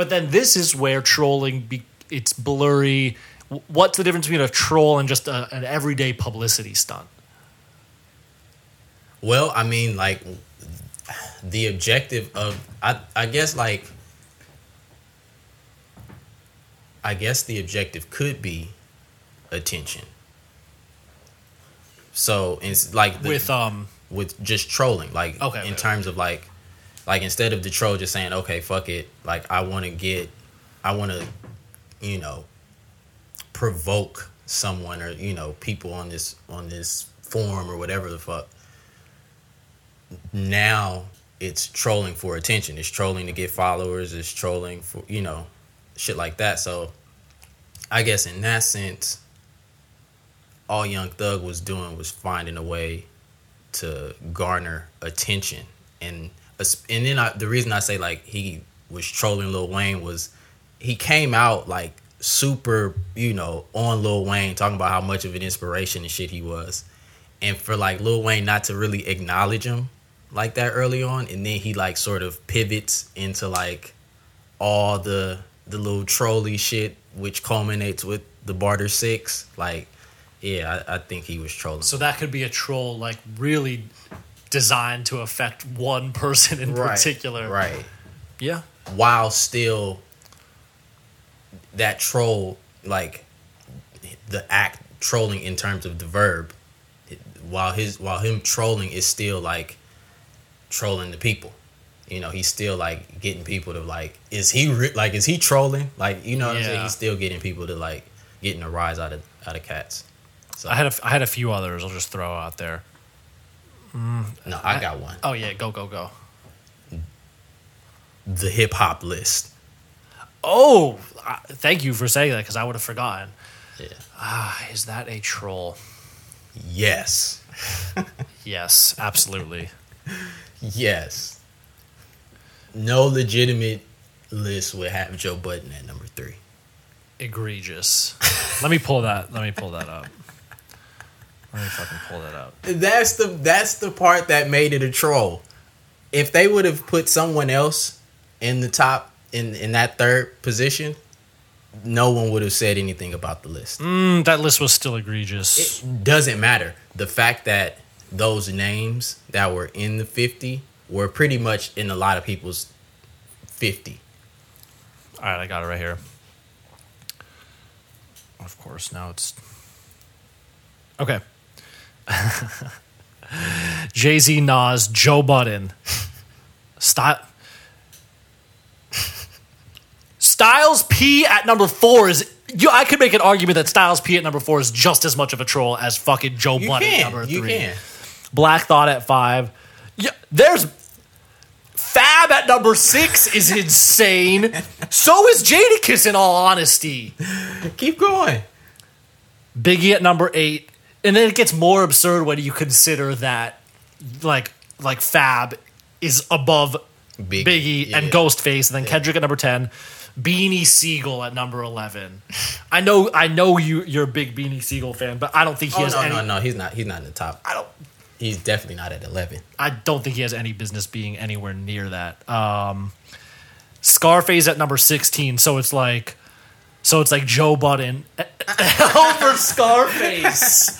But then this is where trolling be, it's blurry. What's the difference between a troll and just a, an everyday publicity stunt? well, I mean like the objective of I I guess like I guess the objective could be attention. So it's like the, With um with just trolling like Okay, in okay. terms of like like instead of the troll just saying okay fuck it like i want to get i want to you know provoke someone or you know people on this on this forum or whatever the fuck now it's trolling for attention. It's trolling to get followers. It's trolling for you know shit like that. So i guess in that sense all young thug was doing was finding a way to garner attention. And and then I, the reason I say like he was trolling Lil Wayne was he came out like super you know on Lil Wayne talking about how much of an inspiration and shit he was. And for like Lil Wayne not to really acknowledge him like that early on and then he like sort of pivots into like all the the little trolley shit which culminates with the barter six like yeah I, I think he was trolling. So that could be a troll, like really designed to affect one person in Right, particular. right Yeah. while still that troll like the act trolling in terms of the verb while his while him trolling is still like trolling the people you know, he's still like getting people to like, is he re- like, is he trolling? Like, you know what I'm saying? He's still getting people to like getting a rise out of out of cats. So I had a, I had a few others. I'll just throw out there. No, I got one. Oh yeah, go go go. The hip hop list. Oh, thank you for saying that because I would have forgotten. Yeah. Ah, is that a troll? Yes. [laughs] Yes, absolutely. Yes. No legitimate list would have Joe Budden at number three. Egregious. Let me pull that. Let me pull that up. Let me fucking pull that up. That's the that's the part that made it a troll. If they would have put someone else in the top in in that third position, no one would have said anything about the list. Mm, that list was still egregious. It doesn't matter. The fact that those names that were in the 50 were pretty much in a lot of people's 50. All right, I got it right here. Of course, now it's okay. [laughs] Jay Z, Nas, Joe Budden, Style. Styles P at number four is. You, I could make an argument that Styles P at number four is just as much of a troll as fucking Joe You Budden can. number You three. can. Black Thought at five. Yeah, there's Fab at number six is insane. so is Jadakiss, in all honesty. Keep going. Biggie at number eight, and then it gets more absurd when you consider that, like, like Fab is above Big- Biggie and yeah. Ghostface, and then Kendrick at number ten. Beanie Sigel at number eleven. I know, I know you. You're a big Beanie Sigel fan, but I don't think he Oh, has no, any. no, no. He's not. He's not in the top. I don't. He's definitely not at 11. I don't think he has any business being anywhere near that. Um, Scarface at number sixteen, so it's like, so it's like Joe Budden [laughs] over Scarface.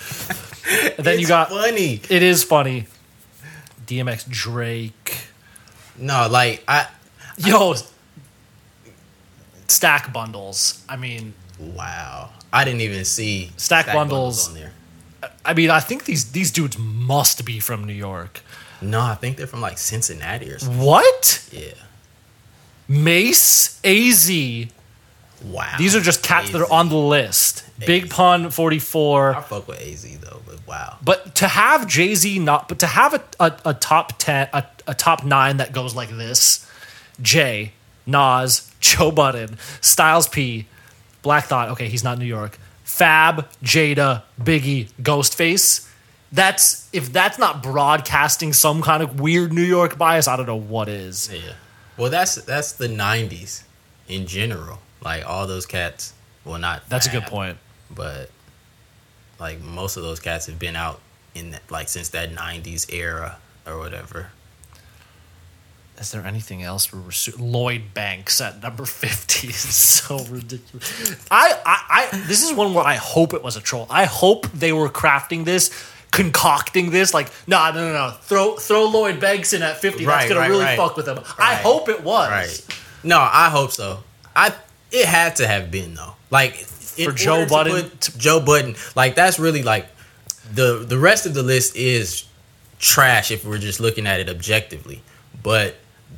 And then you got funny. it is funny. DMX Drake, No, like I. yo, stack bundles. I mean, Wow. I didn't even see Stack bundles. on there. I mean, I think these these dudes must be from New York. No, I think they're from like Cincinnati or something. What? Yeah. Mase, Az. Wow. These are just cats that are on the list. Big Pun 44. I fuck with AZ though, but wow. But to have Jay Z not, but to have a, a, a top 10, a, a top nine that goes like this Jay, Nas, Joe Budden, Styles P, Black Thought, okay, he's not New York, Fab, Jada, Biggie, Ghostface. That's, if that's not broadcasting some kind of weird New York bias, I don't know what is. Yeah. Well, that's that's the '90s in general. Like all those cats. Well, not. That's a good point. But like most of those cats have been out in like since that '90s era or whatever. Is there anything else we're su- Lloyd Banks at number fifty is so ridiculous. I, I, I, this is one where I hope it was a troll. I hope they were crafting this, concocting this. Like, no, no, no, no. Throw, throw Lloyd Banks in at fifty. That's gonna right, really right. fuck with them. I hope it was. Right. No, I hope so. I it had to have been though. Like For Joe Budden Joe Budden, like that's really like the the rest of the list is trash if we're just looking at it objectively. But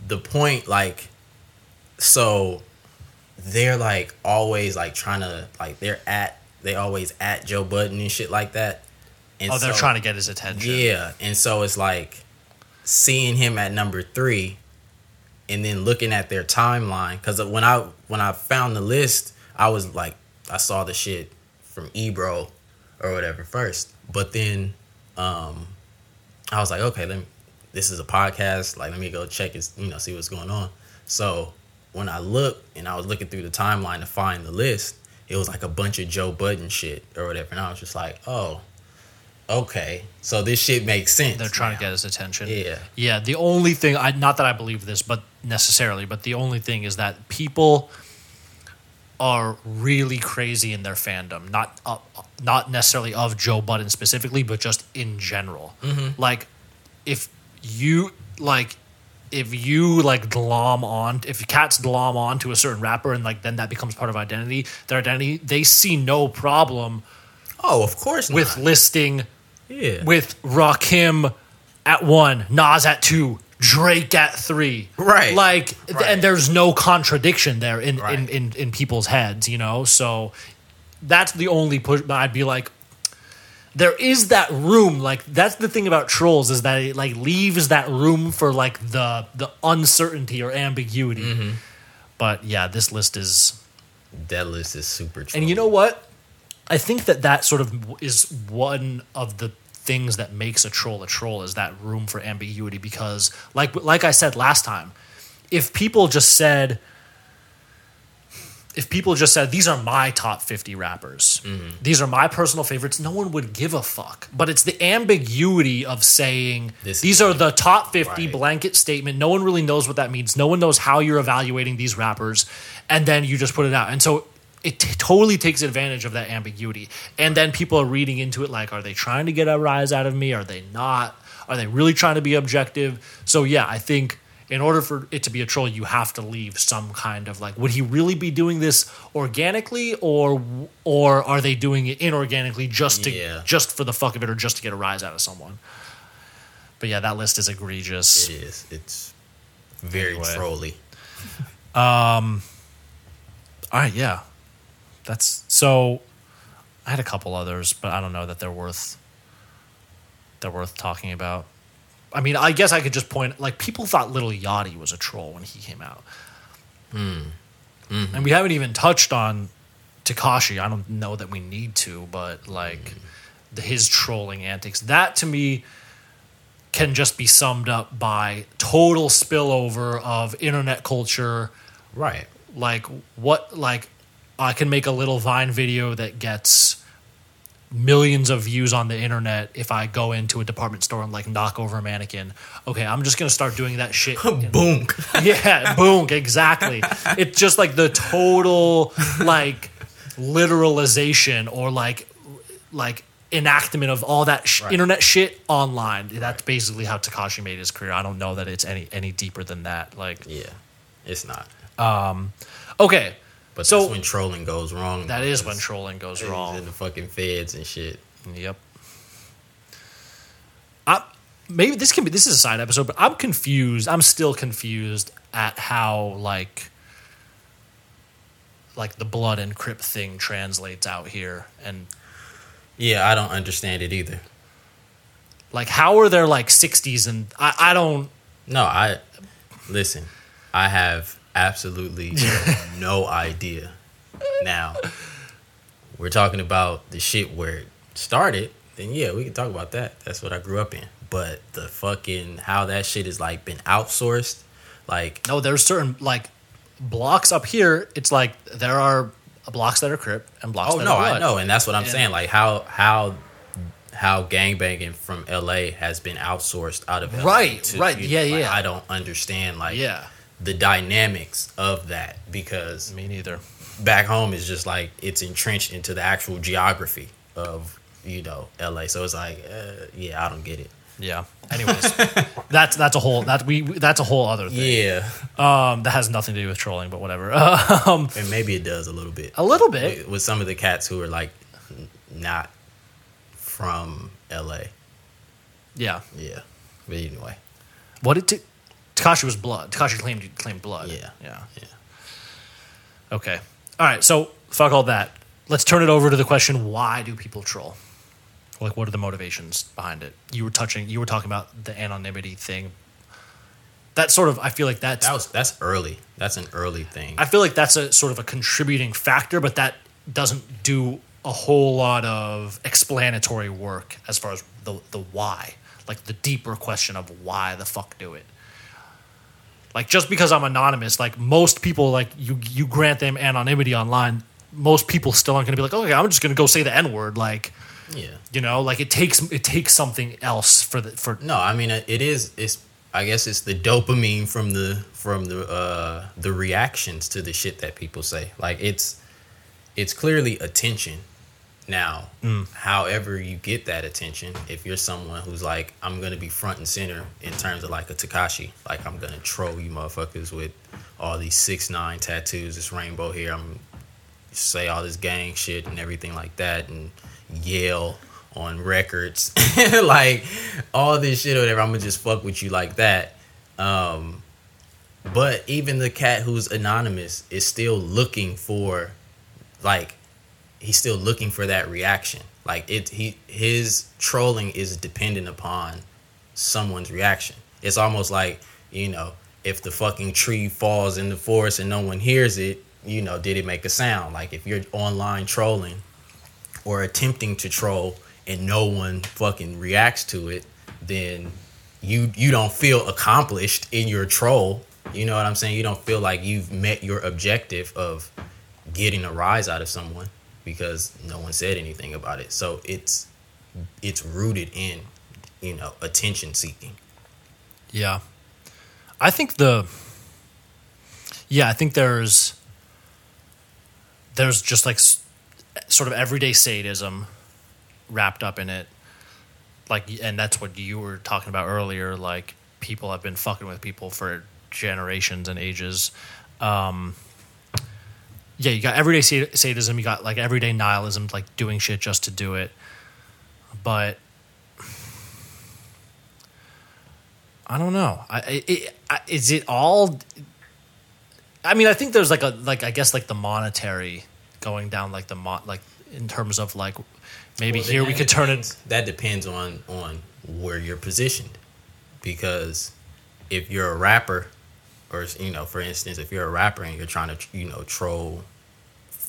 the point, like, so they're like always like trying to like they're at they always at Joe Budden and shit like that. And Oh, they're so- trying to get his attention. yeah, and so it's like seeing him at number three, and then looking at their timeline. Because when I when I found the list, I was like, I saw the shit from Ebro or whatever first, but then um, I was like, okay, let me. This is a podcast. Like, let me go check it. You know, see what's going on. So when I looked and I was looking through the timeline to find the list, it was like a bunch of Joe Budden shit or whatever, and I was just like, oh okay, so this shit makes sense. They're trying now. to get his attention. Yeah. Yeah. The only thing, I not that I believe this, but necessarily, but the only thing is that people are really crazy in their fandom. Not uh, not necessarily of Joe Budden specifically, but just in general. Like if you like if you like glom on if cats glom on to a certain rapper and like then that becomes part of identity their identity they see no problem Oh, of course with not. listing yeah. with Rakim at one, Nas at two, Drake at three. Right. Like, Right. and there's no contradiction there in, in, Right. in, in people's heads, you know? So that's the only push. But I'd be like, there is that room. Like, that's the thing about trolls is that it like leaves that room for like the the uncertainty or ambiguity. Mm-hmm. But yeah, this list is That list is super. and you know what? I think that that sort of is one of the things that makes a troll a troll is that room for ambiguity because like like I said last time, if people just said if people just said these are my top 50 rappers. Mm-hmm. These are my personal favorites, no one would give a fuck. But it's the ambiguity of saying This- these are the top 50 Right. blanket statement. No one really knows what that means. No one knows how you're evaluating these rappers and then you just put it out. And so it t- totally takes advantage of that ambiguity. And then people are reading into it like, are they trying to get a rise out of me? Are they not? Are they really trying to be objective? So, yeah, I think in order for it to be a troll, you have to leave some kind of like, would he really be doing this organically, or or are they doing it inorganically just to Yeah. just for the fuck of it, or just to get a rise out of someone? But yeah, that list is egregious. It is. It's very Anyway. trolly. Um. All right, yeah, that's so. I had a couple others, but I don't know that they're worth. They're worth talking about. I mean, I guess I could just point like people thought Lil Yachty was a troll when he came out, hmm. mm-hmm. and we haven't even touched on Tekashi. I don't know that we need to, but like hmm. the, his trolling antics. That to me can just be summed up by total spillover of internet culture Right. like what like I can make a little Vine video that gets millions of views on the internet if I go into a department store and like knock over a mannequin. Okay, I'm just gonna start doing that shit. [laughs] Boom. [laughs] yeah, boom, exactly. It's just like the total like literalization or like like enactment of all that sh- Right. internet shit online. That's basically how Tekashi made his career. I don't know that it's any any deeper than that. Like Yeah. It's not. Um, okay, But So- that's when trolling goes wrong. That is when trolling goes wrong. In the fucking feds and shit. Yep. I, maybe this can be this is a side episode, but I'm confused. I'm still confused at how like like the blood and crip thing translates out here and Yeah, I don't understand it either. like how are there like 60s and I, I don't No, I listen. I have absolutely [laughs] no idea. Now, we're talking about the shit where it started. Then yeah, we can talk about that. That's what I grew up in. But the fucking how that shit is like been outsourced, like no there's certain like blocks up here it's like there are blocks that are crip and blocks oh that no, are I know, and that's what I'm And- saying. Like how how how gangbanging from LA has been outsourced out of LA Right, to- right, yeah, yeah. I don't understand like yeah the dynamics of that because me neither. back home is just like it's entrenched into the actual geography of you know LA. So it's like, uh, yeah, I don't get it. yeah. Anyways. [laughs] That's that's a whole that we that's a whole other thing. Yeah, um that has nothing to do with trolling but whatever. [laughs] Um and maybe it does a little bit. A little bit. With, with some of the cats who are like not from LA. yeah. Yeah, but anyway, What did T- Tekashi was blood? Tekashi claimed claimed blood. Yeah. yeah, Yeah. Okay, all right. So fuck all that. Let's turn it over to the question: Why do people troll? Like, what are the motivations behind it? You were touching. You were talking about the anonymity thing. That sort of. I feel like that's. that was that's early. That's an early thing. I feel like that's a sort of a contributing factor, but that doesn't do a whole lot of explanatory work as far as the the why, like the deeper question of why the fuck do it. Like just because I'm anonymous, like most people, like you you grant them anonymity online, most people still aren't going to be like, okay, I'm just going to go say the n word, like yeah. you know, like it takes it takes something else for the for No, I mean it it is. It's I guess it's the dopamine from the from the uh the reactions to the shit that people say. Like it's it's clearly attention. Now, however you get that attention, if you're someone who's like, I'm gonna be front and center in terms of like a Tekashi, like I'm gonna troll you motherfuckers with all these six nine tattoos, this rainbow here. I'm say all this gang shit and everything like that, and yell on records, [laughs] like all this shit or whatever. I'm gonna just fuck with you like that. Um, but even the cat who's anonymous is still looking for, like, he's still looking for that reaction. Like it, he his trolling is dependent upon someone's reaction. It's almost like you know if the fucking tree falls in the forest and no one hears it, you know, did it make a sound? Like if you're online trolling or attempting to troll and no one fucking reacts to it, then you you don't feel accomplished in your troll. You know what I'm saying? You don't feel like you've met your objective of getting a rise out of someone because no one said anything about it. So it's it's rooted in, you know, attention seeking. Yeah. I think the Yeah, I think there's there's just like sort of everyday sadism wrapped up in it. Like and that's what you were talking about earlier like people have been fucking with people for generations and ages. Um yeah, you got everyday sadism, you got like everyday nihilism, like doing shit just to do it. But I don't know. I, it, I is it all? I mean, I think there's like a like I guess like the monetary going down like the mon like in terms of like maybe Well, here we could turn it. That depends on on where you're positioned, because if you're a rapper, or you know, for instance, if you're a rapper and you're trying to you know troll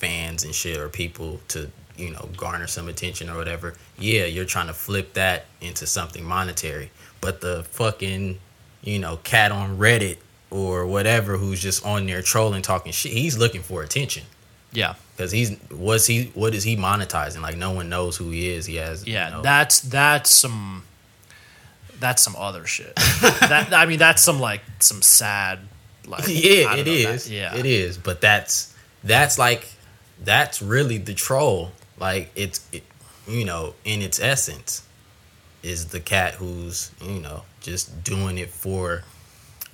fans and shit or people to you know garner some attention or whatever, yeah, you're trying to flip that into something monetary. But the fucking you know cat on Reddit or whatever who's just on there trolling talking shit, he's looking for attention. Yeah, Cause he's what's he what is he monetizing? Like no one knows who he is. He has yeah. you know, That's that's some that's some other shit. [laughs] that I mean, that's some like some sad. Like [laughs] yeah, it know, is. that- yeah, it is. But that's that's like that's really the troll. Like it's it, you know in its essence is the cat who's you know just doing it for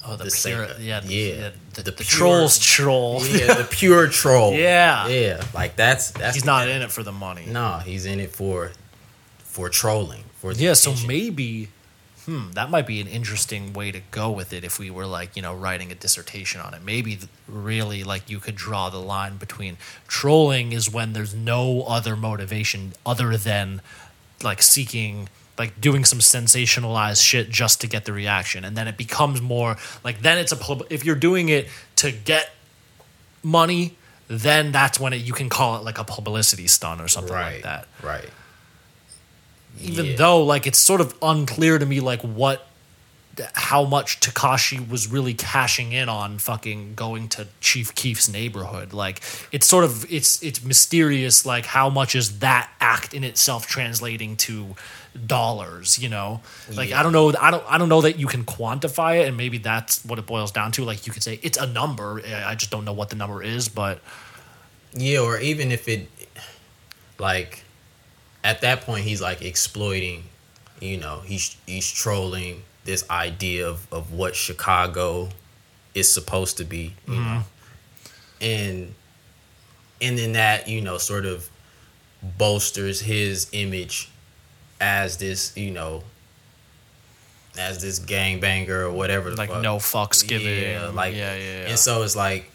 Oh, the, the pure, yeah, yeah, yeah, the, the the, pure- trolls troll. yeah [laughs] the pure troll. Yeah. yeah. Like that's that's He's not in it for the money. No, he's in it for for trolling. For the Yeah, so maybe, hmm, that might be an interesting way to go with it if we were like, you know, writing a dissertation on it. Maybe really like you could draw the line between trolling is when there's no other motivation other than like seeking like doing some sensationalized shit just to get the reaction and then it becomes more like then it's a pub- if you're doing it to get money then that's when it, you can call it like a publicity stunt or something right like that Right. Even Yeah. though like it's sort of unclear to me like what how much Tekashi was really cashing in on fucking going to Chief Keef's neighborhood like it's sort of it's it's mysterious like how much is that act in itself translating to dollars you know like Yeah. I don't know I don't I don't know that you can quantify it and maybe that's what it boils down to like you could say it's a number I just don't know what the number is but Yeah, or even if it like at that point he's like exploiting, you know, he's he's trolling this idea of, of what Chicago is supposed to be, you mm-hmm. know. And and then that, you know, sort of bolsters his image as this, you know, as this gangbanger or whatever. like fuck. no fucks given Yeah, like yeah yeah, yeah. And so it's like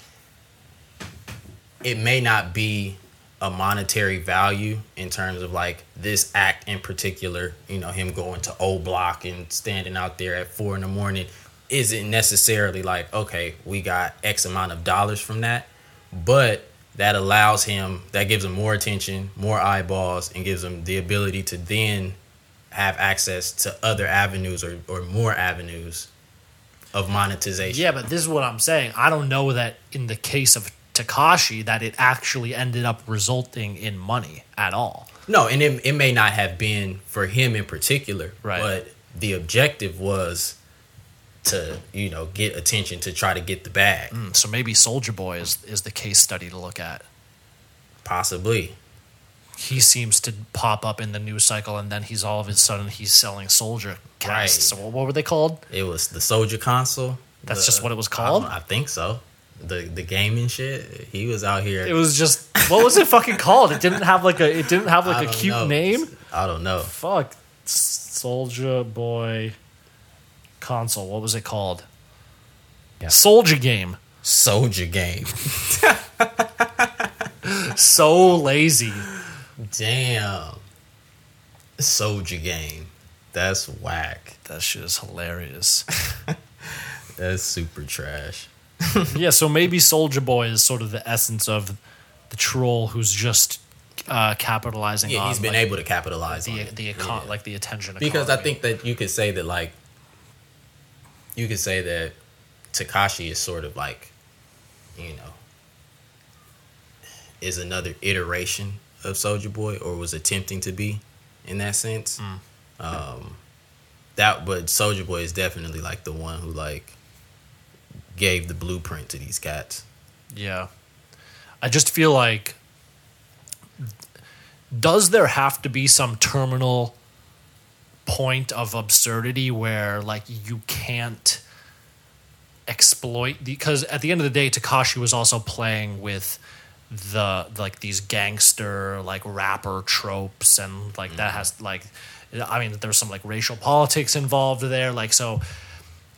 it may not be a monetary value in terms of like this act in particular, you know, him going to O Block and standing out there at four in the morning isn't necessarily like, okay, we got X amount of dollars from that. But that allows him, that gives him more attention, more eyeballs, and gives him the ability to then have access to other avenues or, or more avenues of monetization. Yeah, but this is what I'm saying. I don't know that in the case of Tekashi that it actually ended up resulting in money at all. No, and it, it may not have been for him in particular, Right. but the objective was to, you know, get attention to try to get the bag. Mm, So maybe Soulja Boy is is the case study to look at. Possibly. He seems to pop up in the news cycle, and then he's all of a sudden he's selling Soldier casts. Right. So what were they called? It was the Soulja console. That's The- just what it was called? don't- I, think so. The the gaming shit. He was out here. It was just what was it fucking called? It didn't have like a it didn't have like a cute know. name. I don't know. Fuck, Soulja Boy console. What was it called? SouljaGame. Soldier Game. [laughs] So lazy. Damn. SouljaGame. That's whack. That shit is hilarious. [laughs] That's super trash. [laughs] yeah, so maybe Soulja Boy is sort of the essence of the troll who's just uh, capitalizing Yeah, on he's been like, able to capitalize on the it. the econ- Yeah. like the attention because I think that you could say that like you could say that Tekashi is sort of like you know is another iteration of Soulja Boy or was attempting to be in that sense. Um that but Soulja Boy is definitely like the one who like gave the blueprint to these cats. Yeah. I just feel like does there have to be some terminal point of absurdity where like you can't exploit because at the end of the day Tekashi was also playing with the like these gangster like rapper tropes and like that mm-hmm. has like I mean there's some like racial politics involved there like so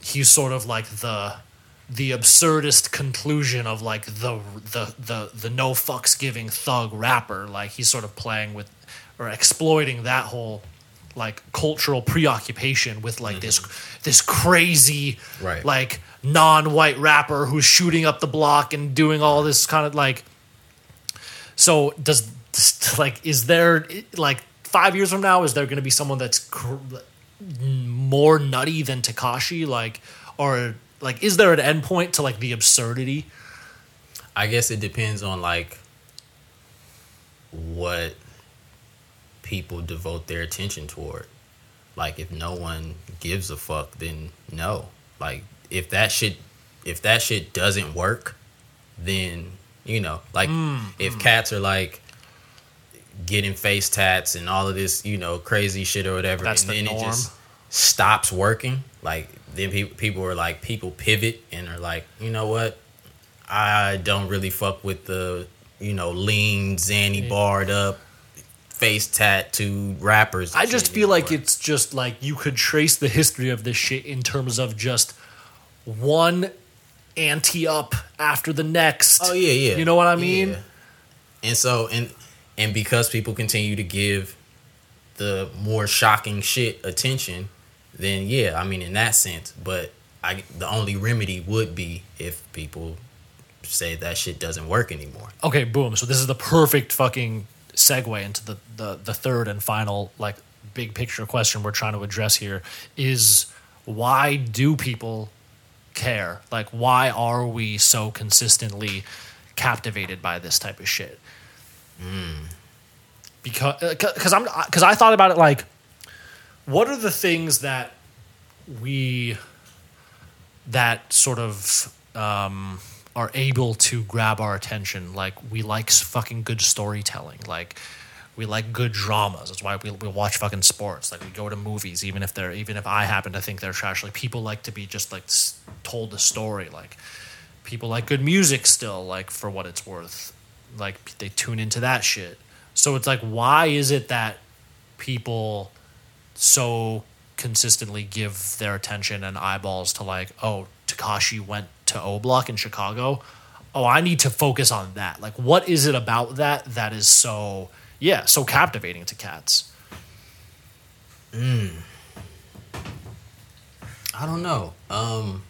he's sort of like the the absurdist conclusion of like the the the the no fucks giving thug rapper. Like he's sort of playing with or exploiting that whole like cultural preoccupation with like this mm-hmm. this crazy Right. like non-white rapper who's shooting up the block and doing all this kind of like so does [laughs] like is there like 5 years from now is there going to be someone that's cr- more nutty than Tekashi like or like is there an endpoint to like the absurdity I guess it depends on like what people devote their attention toward. Like if no one gives a fuck, then no. Like if that shit if that shit doesn't work, then you know, like mm, if mm. cats are like getting face tats and all of this, you know, crazy shit or whatever, That's and the then norm. it just stops working. Like then people people are like people pivot and are like, you know what? I don't really fuck with the you know lean Zanny barred up face tattooed rappers. I just feel like it's just like you could trace the history of this shit in terms of just one ante up after the next. Oh yeah, yeah. You know what I mean? Yeah. And so and and because people continue to give the more shocking shit attention, then yeah, I mean in that sense. But I the only remedy would be if people say that shit doesn't work anymore. Okay, boom. So this is the perfect fucking segue into the, the, the third and final like big picture question we're trying to address here is why do people care? Like why are we so consistently captivated by this type of shit? Hmm. Because uh, cuz I'm cuz I thought about it like what are the things that we that sort of um, are able to grab our attention. Like we like fucking good storytelling. Like we like good dramas. That's why we, we watch fucking sports. Like we go to movies, even if they're even if I happen to think they're trash. Like people like to be just like told the story. Like people like good music still. Like for what it's worth. Like they tune into that shit. So it's like, why is it that people so consistently give their attention and eyeballs to like, oh, Tekashi went to O Block in Chicago. Oh, I need to focus on that. Like, what is it about that that is so, yeah, so captivating to cats? I don't know. Um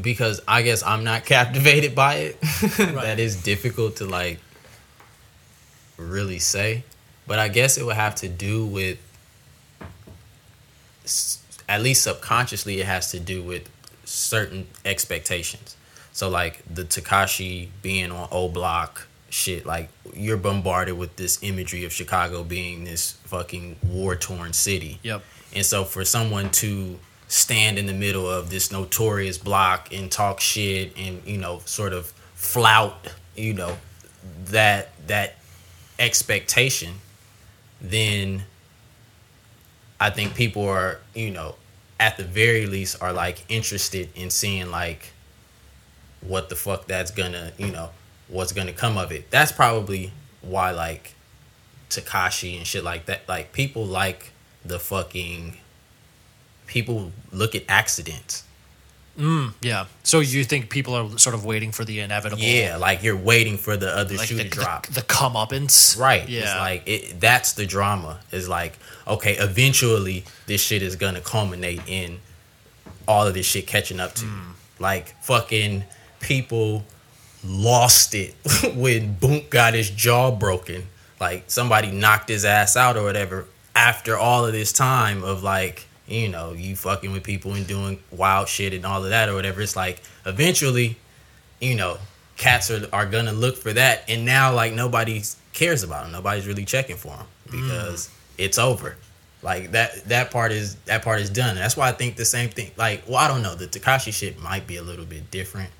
because I guess I'm not [laughs] captivated by it. that is difficult to like really say. But I guess it would have to do with at least subconsciously it has to do with certain expectations. So like the Tekashi being on O Block shit, like you're bombarded with this imagery of Chicago being this fucking war torn city. Yep. And so for someone to stand in the middle of this notorious block and talk shit and, you know, sort of flout, you know, that that expectation, then I think people are, you know, at the very least are like interested in seeing like what the fuck that's gonna, you know, what's gonna come of it. That's probably why like Tekashi and shit like that. Like people like the fucking people look at accidents. Mm, yeah. So you think people are sort of waiting for the inevitable? Yeah, like you're waiting for the other Like shoe the, to drop. the, the comeuppance. Right. Yeah. It's like it, that's the drama. Is like, okay, eventually this shit is gonna culminate in all of this shit catching up to you. Mm. Like fucking people lost it [laughs] when Boonk got his jaw broken. Like somebody knocked his ass out or whatever after all of this time of like, you know, you fucking with people and doing wild shit and all of that or whatever. It's like eventually you know, cats are, are gonna look for that, and now like nobody cares about them. Nobody's really checking for them because it's over. Like that that part is that part is done. That's why I think the same thing. Like, well, I don't know. The Tekashi shit might be a little bit different.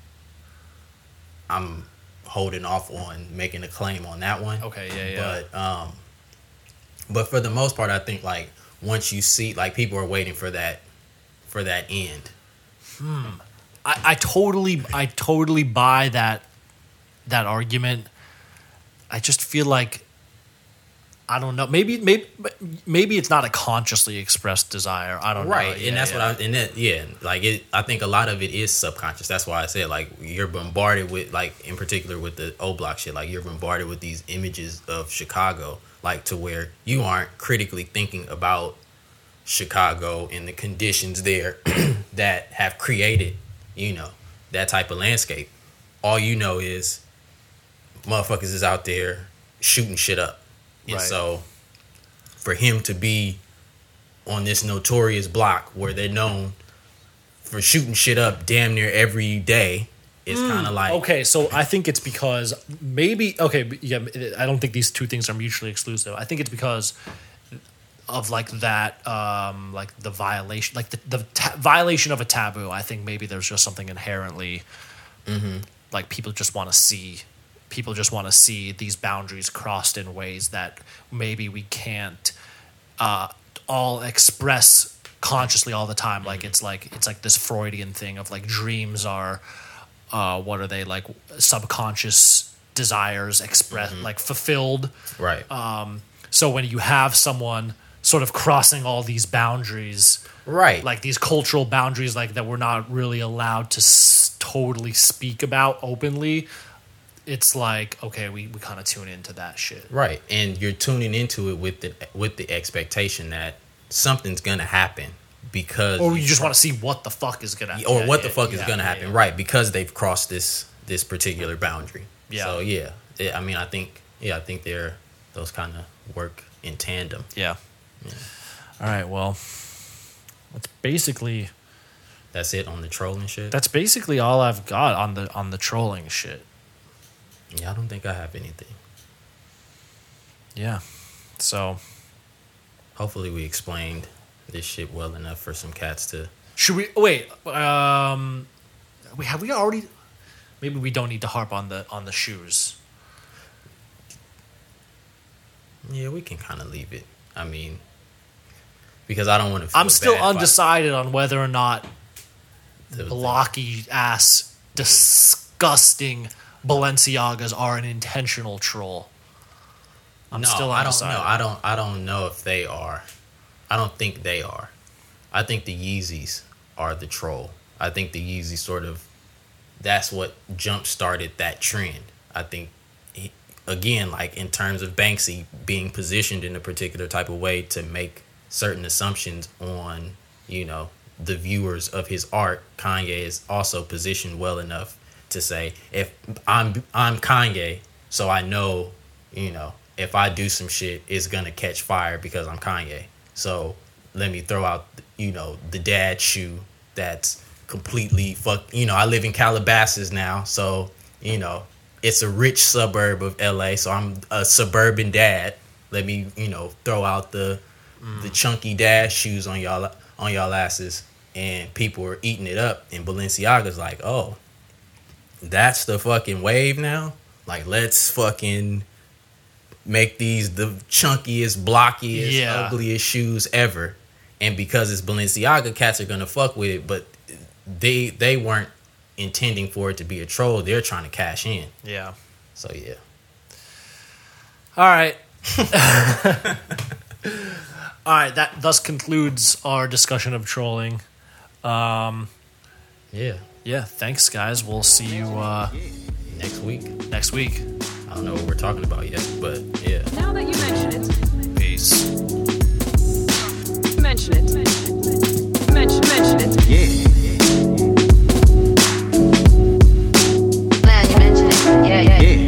I'm holding off on making a claim on that one. Okay, yeah, yeah. But um, but for the most part, I think like once you see like people are waiting for that for that end. Hmm. I, I totally I totally buy that that argument. I just feel like I don't know. Maybe maybe maybe it's not a consciously expressed desire. I don't know. right Yeah, and that's yeah. what i and that yeah like it i think a lot of it is subconscious that's why i said like you're bombarded with like in particular with the o block shit like you're bombarded with these images of chicago like to where you aren't critically thinking about chicago and the conditions there [clears throat] that have created you know that type of landscape all you know is motherfuckers is out there shooting shit up and Right. so for him to be on this notorious block where they're known for shooting shit up damn near every day. It's kind of like Okay, so I think it's because maybe okay, yeah. I don't think these two things are mutually exclusive. I think it's because of like that, um, like the violation, like the, the ta- violation of a taboo. I think maybe there's just something inherently, like people just want to see, people just want to see these boundaries crossed in ways that maybe we can't uh, all express consciously all the time. Like it's like it's like this Freudian thing of like dreams are, uh, what are they like subconscious desires expressed like fulfilled. right, So when you have someone sort of crossing all these boundaries, right, like these cultural boundaries, like that we're not really allowed to s- totally speak about openly. It's like okay, we, we kind of tune into that shit. right, and you're tuning into it with the with the expectation that something's gonna happen because Or you just want to see what the fuck is gonna or yeah, what the yeah, fuck is yeah, gonna yeah, happen, right? Because they've crossed this this particular boundary. Yeah. So yeah, Yeah, I mean, I think yeah, I think they're those kind of work in tandem. Yeah. All right. Well, that's basically That's it on the trolling shit. that's basically all I've got on the on the trolling shit. yeah, I don't think I have anything. Yeah. So Hopefully, we explained this shit well enough for some cats to. should we wait? Um, we have we already? Maybe we don't need to harp on the on the shoes. Yeah, we can kind of leave it. I mean, because I don't want to. I'm still undecided on whether or not The, blocky ass, disgusting Balenciagas are an intentional troll. I'm no, still I don't know. I don't. I don't know if they are. I don't think they are. I think the Yeezys are the troll. I think the Yeezy sort of. That's what jump started that trend. I think, again, like in terms of Banksy being positioned in a particular type of way to make certain assumptions on, you know, the viewers of his art. Kanye is also positioned well enough to say, if I'm I'm Kanye, so I know, you know, if I do some shit, it's gonna catch fire because I'm Kanye. So let me throw out, you know, the dad shoe that's completely fuck. You know, I live in Calabasas now, so you know, it's a rich suburb of LA. So I'm a suburban dad. Let me, you know, throw out the mm. the chunky dad shoes on y'all on y'all asses, and people are eating it up. And Balenciaga's like, oh, that's the fucking wave now. Like, let's fucking make these the chunkiest, blockiest, Yeah. ugliest shoes ever. And because it's Balenciaga, cats are gonna fuck with it. But they they weren't intending for it to be a troll. They're trying to cash in. yeah. So yeah. All right. [laughs] All right, that thus concludes our discussion of trolling. Um, Yeah. Yeah, thanks, guys. We'll see you uh, next week. Next week. I don't know what we're talking about yet, but yeah. Now that you mention it. Peace. Mention it. Mention, mention it. Yeah. Now you mention it. Yeah, yeah. yeah.